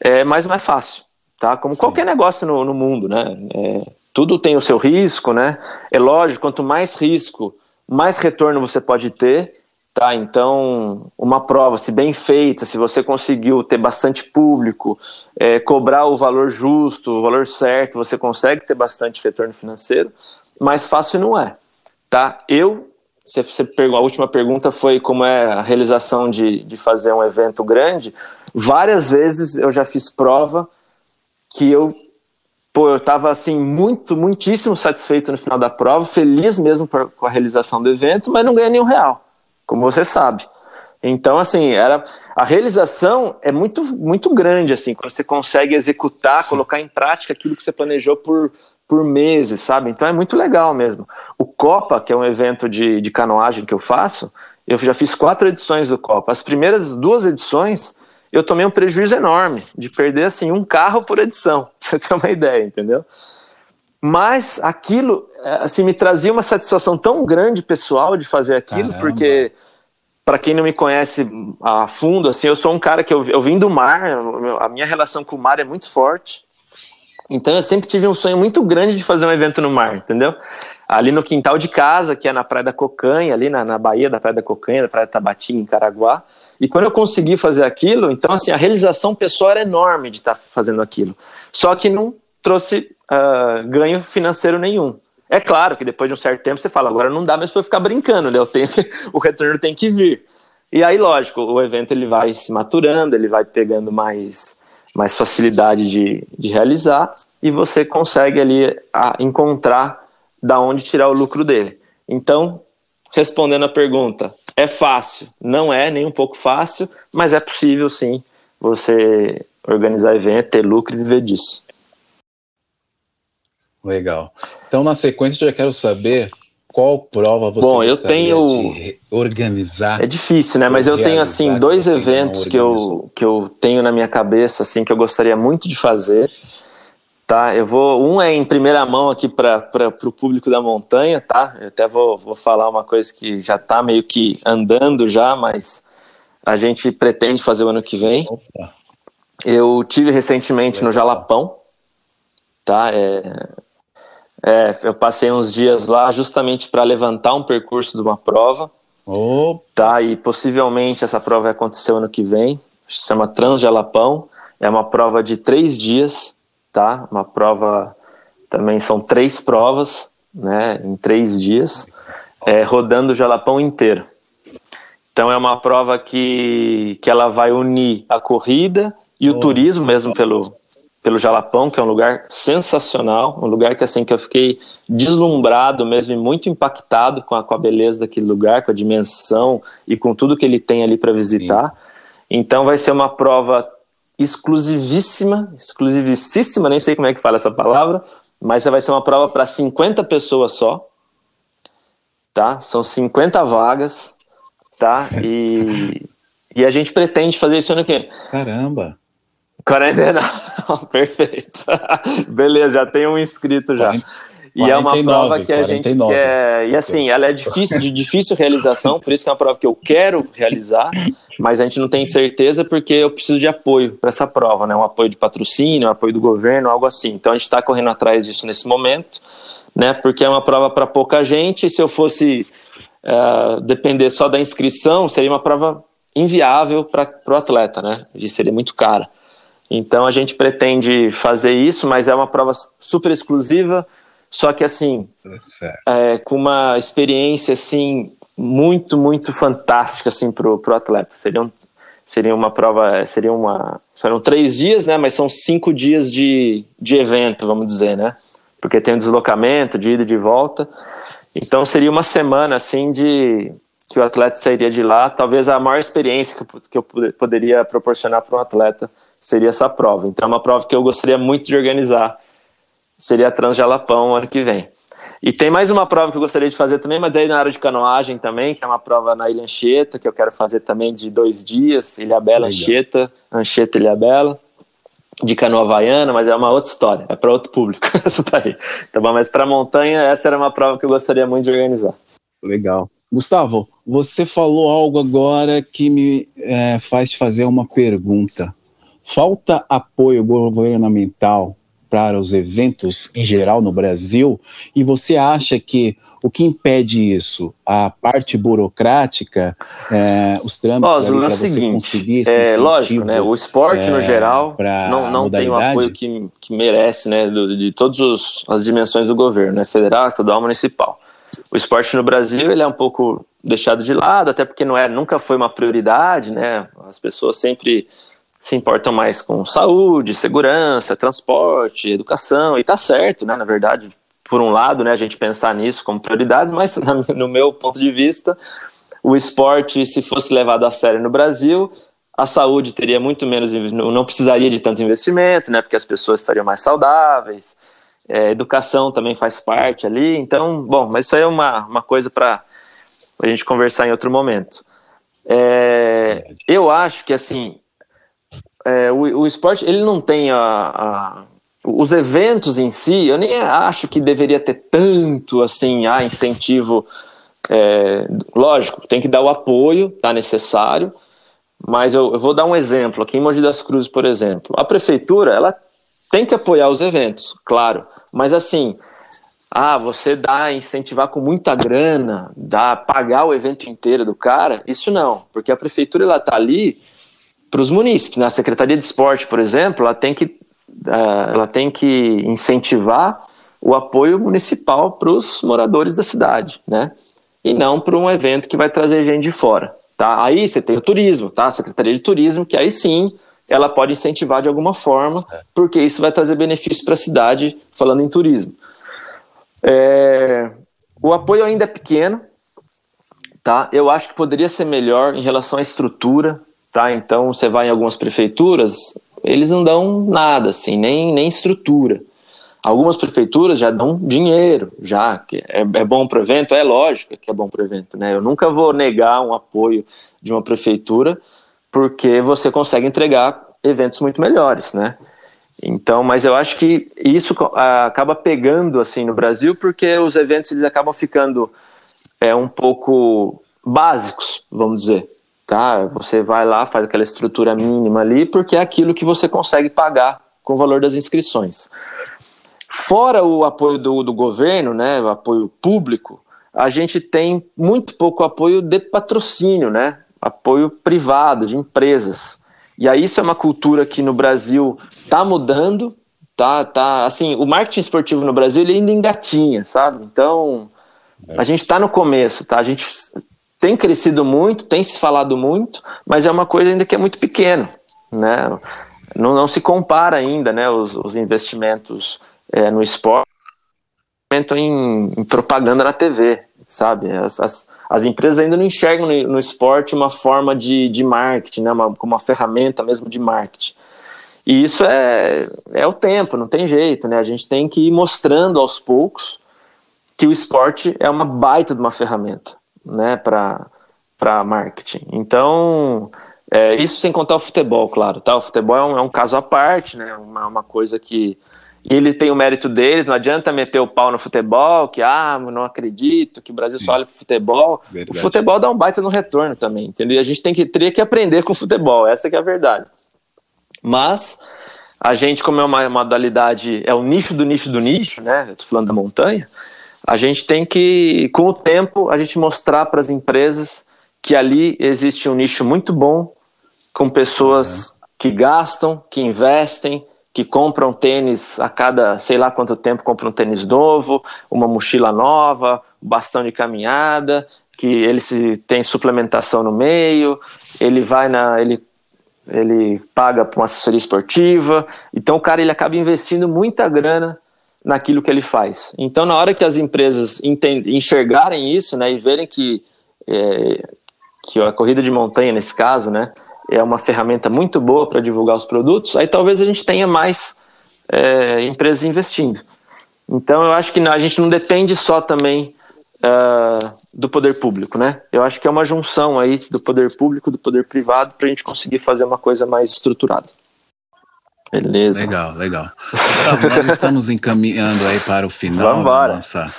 é, mas não é fácil, tá? Como qualquer negócio no, no mundo, né? É, tudo tem o seu risco, né? É lógico, quanto mais risco, mais retorno você pode ter. Tá, então, uma prova, se bem feita, se você conseguiu ter bastante público, é, cobrar o valor justo, o valor certo, você consegue ter bastante retorno financeiro, mas fácil não é. Tá? Eu, você, você a última pergunta foi como é a realização de, de fazer um evento grande. Várias vezes eu já fiz prova que eu pô, eu estava assim muito, muitíssimo satisfeito no final da prova, feliz mesmo com a realização do evento, mas não ganhei nenhum real como você sabe. Então, assim, era a realização é muito, muito grande, assim, quando você consegue executar, colocar em prática aquilo que você planejou por, por meses, sabe? Então é muito legal mesmo. O Copa, que é um evento de, de canoagem que eu faço, eu já fiz quatro edições do Copa. As primeiras duas edições, eu tomei um prejuízo enorme de perder, assim, um carro por edição, pra você ter uma ideia, entendeu? Mas aquilo, assim, me trazia uma satisfação tão grande pessoal de fazer aquilo, Caramba. porque para quem não me conhece a fundo, assim, eu sou um cara que eu, eu vim do mar, a minha relação com o mar é muito forte. Então eu sempre tive um sonho muito grande de fazer um evento no mar, entendeu? Ali no quintal de casa, que é na Praia da Cocanha, ali na, na Bahia da Praia da Cocanha, da Praia da Tabatinga, em Caraguá. E quando eu consegui fazer aquilo, então assim, a realização pessoal era enorme de estar fazendo aquilo. Só que não trouxe uh, ganho financeiro nenhum. É claro que depois de um certo tempo você fala, agora não dá mais para ficar brincando, né? Tenho, o retorno tem que vir. E aí, lógico, o evento ele vai se maturando, ele vai pegando mais, mais facilidade de, de realizar e você consegue ali a, encontrar da onde tirar o lucro dele. Então, respondendo a pergunta, é fácil? Não é nem um pouco fácil, mas é possível sim você organizar evento, ter lucro e viver disso. Legal. Então, na sequência, eu já quero saber qual prova você Bom, eu tenho organizar. É difícil, né? Mas eu tenho assim dois eventos que eu que eu tenho na minha cabeça assim que eu gostaria muito de fazer. Tá, eu vou. Um é em primeira mão aqui para o público da montanha, tá? Eu até vou, vou falar uma coisa que já está meio que andando já, mas a gente pretende fazer o ano que vem. Opa. Eu tive recentemente no Jalapão, tá? É, é, eu passei uns dias lá justamente para levantar um percurso de uma prova. Oh. Tá, e possivelmente essa prova vai acontecer ano que vem. Se chama Transjalapão. É uma prova de três dias, tá? Uma prova também são três provas, né? Em três dias, é, rodando o Jalapão inteiro. Então é uma prova que, que ela vai unir a corrida e o oh. turismo mesmo pelo, pelo Jalapão, que é um lugar sensacional, um lugar que assim que eu fiquei deslumbrado mesmo e muito impactado com a, com a beleza daquele lugar, com a dimensão e com tudo que ele tem ali para visitar. Sim. Então vai ser uma prova exclusivíssima, exclusivíssima, nem sei como é que fala essa palavra, mas vai ser uma prova para 50 pessoas só. tá? São 50 vagas, tá? E, e a gente pretende fazer isso ano que vem. Caramba! 49, perfeito. Beleza, já tem um inscrito já. 40, e 49, é uma prova que a 49. gente quer. E assim, ela é difícil, de difícil realização, por isso que é uma prova que eu quero realizar, mas a gente não tem certeza porque eu preciso de apoio para essa prova, né? Um apoio de patrocínio, um apoio do governo, algo assim. Então a gente está correndo atrás disso nesse momento, né? Porque é uma prova para pouca gente. Se eu fosse uh, depender só da inscrição, seria uma prova inviável para o atleta, né? E seria muito cara. Então a gente pretende fazer isso, mas é uma prova super exclusiva só que assim, é, com uma experiência assim muito, muito fantástica assim pro, pro atleta. Seria, um, seria uma prova, seria uma, serão três dias, né? Mas são cinco dias de, de evento, vamos dizer, né? Porque tem um deslocamento de ida e de volta. Então seria uma semana assim de que o atleta sairia de lá. Talvez a maior experiência que eu, que eu poderia proporcionar para um atleta seria essa prova. Então é uma prova que eu gostaria muito de organizar seria a Transjalapão ano que vem. E tem mais uma prova que eu gostaria de fazer também, mas aí na área de canoagem também, que é uma prova na Ilha Anchieta, que eu quero fazer também de dois dias, Ilha Bela, Anchieta, Anchieta, Ilha Bela, de canoa havaiana, mas é uma outra história, é para outro público, essa daí. Tá bom, mas para montanha, essa era uma prova que eu gostaria muito de organizar. Legal. Gustavo, você falou algo agora que me é, faz te fazer uma pergunta. Falta apoio governamental para os eventos em geral no Brasil? E você acha que o que impede isso? A parte burocrática, é, os trâmites para você seguinte, conseguir esse é, Lógico, né? O esporte é, no geral não, não tem o apoio que, que merece, né? De, de todas as dimensões do governo, né? Federal, estadual, municipal. O esporte no Brasil ele é um pouco deixado de lado, até porque não é, nunca foi uma prioridade, né? As pessoas sempre se importam mais com saúde, segurança, transporte, educação, e tá certo, né? Na verdade, por um lado, né, a gente pensar nisso como prioridades, mas no meu ponto de vista, o esporte, se fosse levado a sério no Brasil, a saúde teria muito menos, não precisaria de tanto investimento, né? Porque as pessoas estariam mais saudáveis, é, educação também faz parte ali, então, bom, mas isso aí é uma, uma coisa para a gente conversar em outro momento. É, eu acho que, assim, é, o, o, esporte ele não tem a, a, os eventos em si. Eu nem acho que deveria ter tanto assim a incentivo. É, lógico, tem que dar o apoio, tá necessário. Mas eu, eu, vou dar um exemplo aqui em Mogi das Cruzes, por exemplo. A prefeitura ela tem que apoiar os eventos, claro. Mas assim, ah, você dá incentivar com muita grana, dá pagar o evento inteiro do cara, isso não, porque a prefeitura ela tá ali para os munícipes. Na né? Secretaria de Esporte, por exemplo, ela tem que, uh, ela tem que incentivar o apoio municipal para os moradores da cidade, né? E não para um evento que vai trazer gente de fora, tá? Aí você tem o turismo, tá? A Secretaria de Turismo, que aí sim ela pode incentivar de alguma forma, porque isso vai trazer benefício para a cidade, falando em turismo. É, o apoio ainda é pequeno, tá? Eu acho que poderia ser melhor em relação à estrutura, tá? Então você vai em algumas prefeituras, eles não dão nada, assim, nem, nem estrutura. Algumas prefeituras já dão dinheiro, já que é, é bom para o evento, é lógico que é bom para o evento, né? Eu nunca vou negar um apoio de uma prefeitura, porque você consegue entregar eventos muito melhores, né? Então, mas eu acho que isso acaba pegando assim no Brasil, porque os eventos eles acabam ficando é um pouco básicos, vamos dizer tá? Você vai lá, faz aquela estrutura mínima ali, porque é aquilo que você consegue pagar com o valor das inscrições. Fora o apoio do, do governo, né, o apoio público, a gente tem muito pouco apoio de patrocínio, né? Apoio privado, de empresas. E aí isso é uma cultura que no Brasil está mudando, tá, tá, assim, o marketing esportivo no Brasil ele ainda engatinha, sabe? Então, a gente está no começo, tá? A gente tem crescido muito, tem se falado muito, mas é uma coisa ainda que é muito pequena, né? Não, não se compara ainda, né, os, os investimentos é, no esporte em, em, propaganda na TV, sabe? As, as, as, empresas ainda não enxergam no, no esporte uma forma de, de marketing, né, uma, como uma ferramenta mesmo de marketing. E isso é, é o tempo, não tem jeito, né? A gente tem que ir mostrando aos poucos que o esporte é uma baita de uma ferramenta, né, para marketing. Então, é, isso sem contar o futebol, claro, tá? O futebol é um, é um caso à parte, né, uma, uma coisa que ele tem o mérito deles, não adianta meter o pau no futebol, que, ah, não acredito, que o Brasil Sim. só olha pro futebol. Verdade. O futebol dá um baita no retorno também, entendeu? E a gente tem que, teria que aprender com o futebol, essa é a verdade. Mas a gente, como é uma modalidade, é o nicho do nicho do nicho, né? Eu tô falando da montanha, a gente tem que, com o tempo, a gente mostrar para as empresas que ali existe um nicho muito bom, com pessoas uhum. que gastam, que investem, que compram tênis a cada sei lá quanto tempo compram um tênis novo, uma mochila nova, bastão de caminhada, que ele se tem suplementação no meio, ele vai na ele ele paga para uma assessoria esportiva, então o cara ele acaba investindo muita grana naquilo que ele faz. Então na hora que as empresas enxergarem isso, né, e verem que é, que a corrida de montanha nesse caso, né, é uma ferramenta muito boa para divulgar os produtos, aí talvez a gente tenha mais é, empresas investindo. Então eu acho que a gente não depende só também uh, do poder público, né? Eu acho que é uma junção aí do poder público, do poder privado, para a gente conseguir fazer uma coisa mais estruturada. Beleza. Legal, legal. Então, nós estamos encaminhando aí para o final da nossa,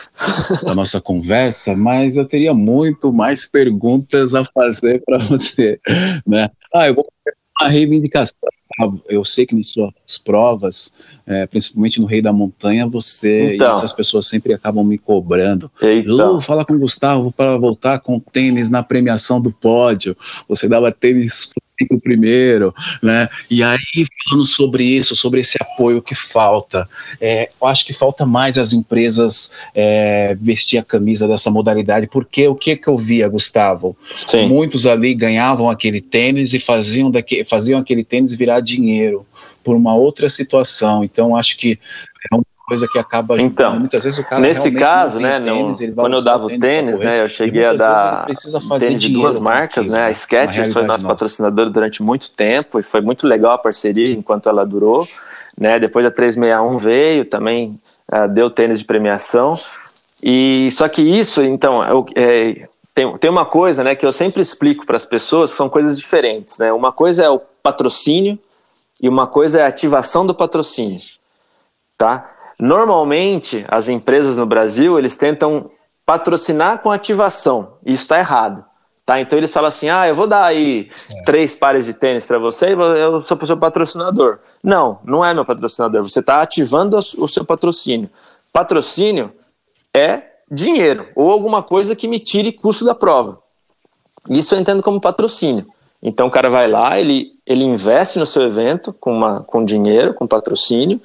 da nossa conversa, mas eu teria muito mais perguntas a fazer para você, né? Ah, eu vou fazer uma reivindicação. Eu sei que nas suas provas, é, principalmente no Rei da Montanha, você então. e essas pessoas sempre acabam me cobrando. Então. fala com o Gustavo para voltar com tênis na premiação do pódio. Você dava tênis o primeiro, né? E aí, falando sobre isso, sobre esse apoio que falta, é, eu acho que falta mais as empresas é, vestir a camisa dessa modalidade, porque o que que eu via, Gustavo? Sim. Muitos ali ganhavam aquele tênis e faziam, daque, faziam aquele tênis virar dinheiro por uma outra situação. Então, acho que coisa que acaba então muitas vezes o cara nesse caso né tênis, não, quando eu dava o tênis né eu cheguei a dar tênis de duas marcas né a Skechers foi nosso patrocinador durante muito tempo e foi muito legal a parceria enquanto ela durou né depois a 361 veio também uh, deu tênis de premiação. E só que isso então eu, é, tem, tem uma coisa né que eu sempre explico para as pessoas são coisas diferentes né. Uma coisa é o patrocínio e uma coisa é a ativação do patrocínio tá Normalmente, as empresas no Brasil, eles tentam patrocinar com ativação. Isso está errado. Tá? Então eles falam assim: ah, eu vou dar aí é. três pares de tênis para você e eu sou o seu patrocinador. Não, não é meu patrocinador. Você está ativando o seu patrocínio. Patrocínio é dinheiro ou alguma coisa que me tire custo da prova. Isso eu entendo como patrocínio. Então o cara vai lá, ele, ele investe no seu evento com, uma, com dinheiro, com patrocínio,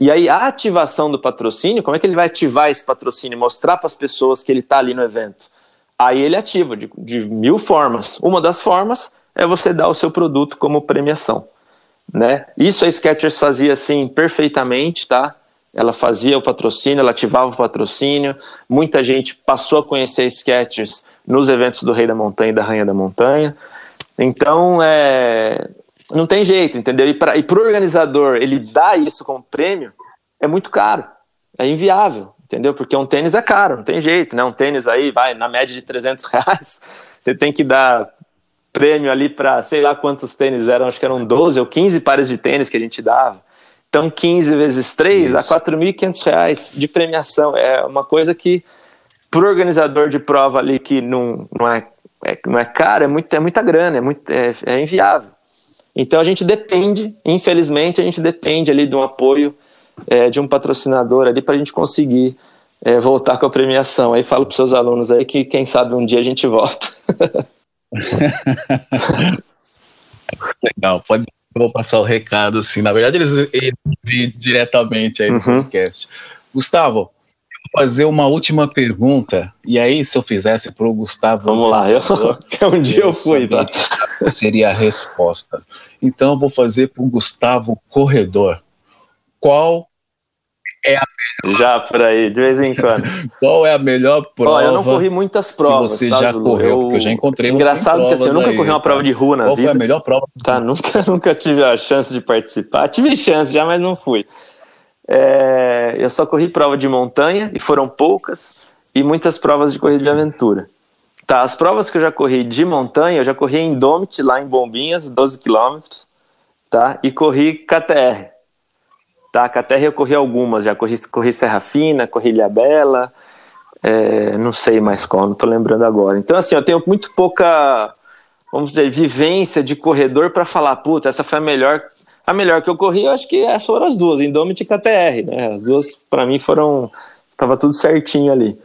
e aí, a ativação do patrocínio, como é que ele vai ativar esse patrocínio? Mostrar para as pessoas que ele está ali no evento. Aí ele ativa de, de, mil formas. Uma das formas é você dar o seu produto como premiação. Né? Isso a Skechers fazia assim perfeitamente, tá? Ela fazia o patrocínio, ela ativava o patrocínio. Muita gente passou a conhecer a Skechers nos eventos do Rei da Montanha e da Rainha da Montanha. Então, é, não tem jeito, entendeu? E para o organizador ele dar isso como prêmio é muito caro, é inviável, entendeu? Porque um tênis é caro, não tem jeito, né? Um tênis aí vai na média de 300 reais, você tem que dar prêmio ali para sei lá quantos tênis eram, acho que eram 12 ou 15 pares de tênis que a gente dava. Então 15 vezes 3 Isso. a 4.500 reais de premiação. É uma coisa que para o organizador de prova ali que não, não, é, é, não é caro, é, muito, é muita grana, é, muito, é, é inviável. Então a gente depende, infelizmente, a gente depende ali de um apoio é, de um patrocinador ali para a gente conseguir é, voltar com a premiação. Aí falo para os seus alunos aí que quem sabe um dia a gente volta. Legal, pode vou passar o recado, sim. Na verdade, eles, eles diretamente aí no uhum. podcast. Gustavo, fazer uma última pergunta. E aí, se eu fizesse para o Gustavo. Vamos lá, eu, um dia eu fui, tá? seria a resposta. Então eu vou fazer para o Gustavo Corredor. Qual é a melhor... Já por aí, de vez em quando. Qual é a melhor prova? Ó, eu não corri muitas provas. você tá, já Zulu? correu, eu... porque eu já encontrei Engraçado que assim, eu nunca aí, corri uma prova de rua na Qual vida. Qual foi a melhor prova? Tá, nunca, nunca tive a chance de participar. Tive chance já, mas não fui. É, eu só corri prova de montanha e foram poucas. e muitas provas de corrida de aventura. Tá, as provas que eu já corri de montanha, eu já corri em Indomit, lá em Bombinhas, 12 quilômetros, tá? E corri KTR. Tá, KTR eu corri algumas, já corri, corri Serra Fina, corri Ilha Bela, é, não sei mais qual, não tô lembrando agora. Então, assim, eu tenho muito pouca, vamos dizer, vivência de corredor para falar, puta, essa foi a melhor a melhor que eu corri, eu acho que foram as duas, Indomit e KTR, né? As duas, para mim, foram. Tava tudo certinho ali.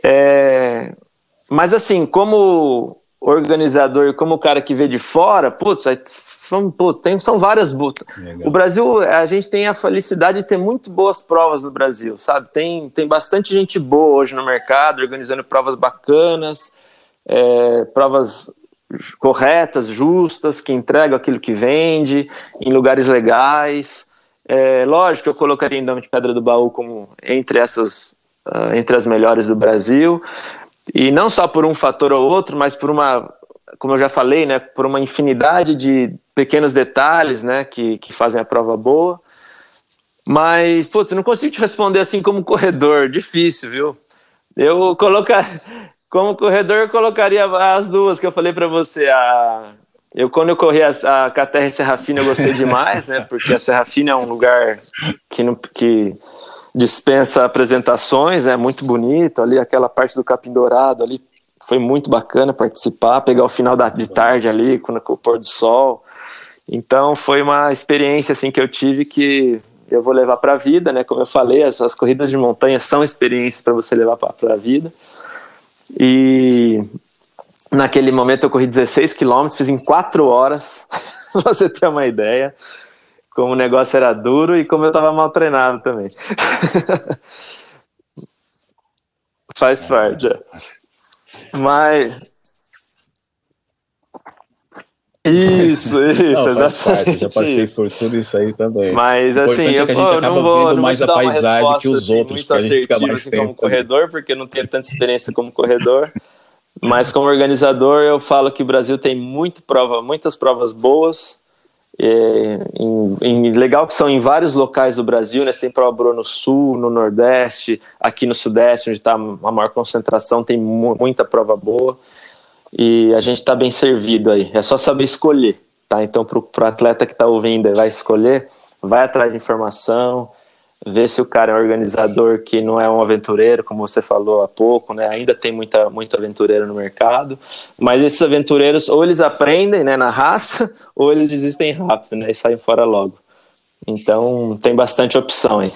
É, mas, assim, como organizador, como o cara que vê de fora, putz, são, putz, tem, são várias butas. O Brasil, a gente tem a felicidade de ter muito boas provas no Brasil, sabe? Tem, tem bastante gente boa hoje no mercado, organizando provas bacanas, é, provas corretas, justas, que entregam aquilo que vende, em lugares legais. É, lógico, eu colocaria Indão de Pedra do Baú como entre essas, uh, entre as melhores do Brasil, e não só por um fator ou outro, mas por uma, como eu já falei, né, por uma infinidade de pequenos detalhes, né, que, que fazem a prova boa. Mas, putz, não consigo te responder assim como corredor, difícil, viu? Eu colocar, como corredor, eu colocaria as duas que eu falei para você. A, eu, quando eu corri a, a KTR Serrafina, eu gostei demais, né? Porque a Serrafina é um lugar que, não, que dispensa apresentações, é né, muito bonito. Ali, aquela parte do Capim Dourado ali, foi muito bacana participar, pegar o final da, de tarde ali, com, com o pôr do sol. Então, foi uma experiência assim que eu tive que eu vou levar para a vida, né? Como eu falei, as, as corridas de montanha são experiências para você levar para a vida. E naquele momento eu corri 16 quilômetros, fiz em 4 horas, pra você ter uma ideia. Como o negócio era duro e como eu estava mal treinado também. Faz parte. É. Mas isso, isso, não, exatamente. já passei por tudo isso aí também. Mas assim, é eu, é eu não vou, não mais a paisagem que os assim, outros, muito assertivo assim, como corredor, porque não tenho tanta experiência como corredor. Mas como organizador, eu falo que o Brasil tem muito prova, muitas provas boas. É, em, em, legal que são em vários locais do Brasil, né? Você tem prova boa no Sul, no Nordeste, aqui no Sudeste, onde está a maior concentração, tem mu muita prova boa e a gente está bem servido aí. É só saber escolher, tá? Então, para o atleta que está ouvindo vai escolher, vai atrás de informação, vê se o cara é um organizador que não é um aventureiro, como você falou há pouco, né? Ainda tem muita, muito aventureiro no mercado, mas esses aventureiros ou eles aprendem, né, na raça, ou eles desistem rápido, né, e saem fora logo. Então, tem bastante opção aí.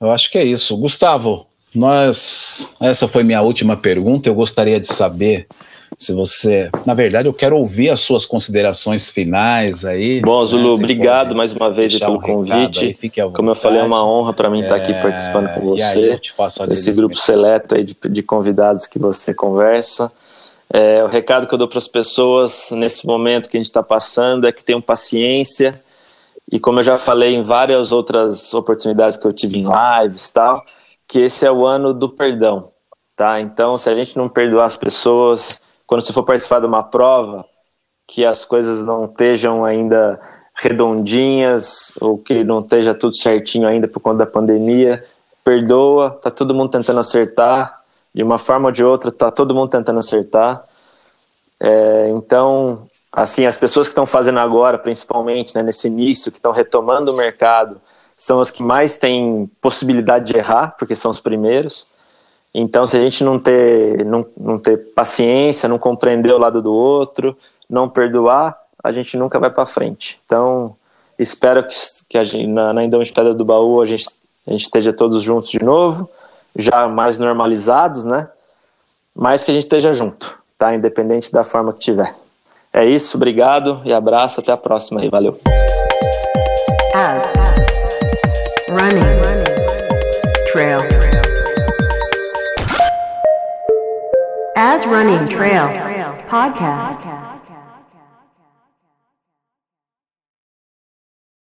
Eu acho que é isso. Gustavo, nós essa foi minha última pergunta. Eu gostaria de saber se você, na verdade, eu quero ouvir as suas considerações finais aí. Bom, né? Zulu, obrigado mais uma vez pelo um convite. Aí, Como eu falei, é uma honra para mim estar aqui é, participando com você. Esse grupo seleto aí de, de convidados que você conversa. É, o recado que eu dou para as pessoas nesse momento que a gente está passando é que tenham paciência. E como eu já falei em várias outras oportunidades que eu tive em lives tal, que esse é o ano do perdão, tá? Então, se a gente não perdoar as pessoas, quando você for participar de uma prova, que as coisas não estejam ainda redondinhas ou que não esteja tudo certinho ainda por conta da pandemia, perdoa, tá todo mundo tentando acertar, de uma forma ou de outra, tá todo mundo tentando acertar. É, então, assim, as pessoas que estão fazendo agora, principalmente né, nesse início, que estão retomando o mercado, são as que mais têm possibilidade de errar, porque são os primeiros. Então, se a gente não ter, não, não ter paciência, não compreender o lado do outro, não perdoar, a gente nunca vai para frente. Então, espero que, que a gente, na, na de Pedra do Baú a gente, a gente esteja todos juntos de novo, já mais normalizados, né? Mas que a gente esteja junto, tá? Independente da forma que tiver. É isso, obrigado e abraço, até a próxima aí, valeu. As, running, trail. As Running Trail Podcast.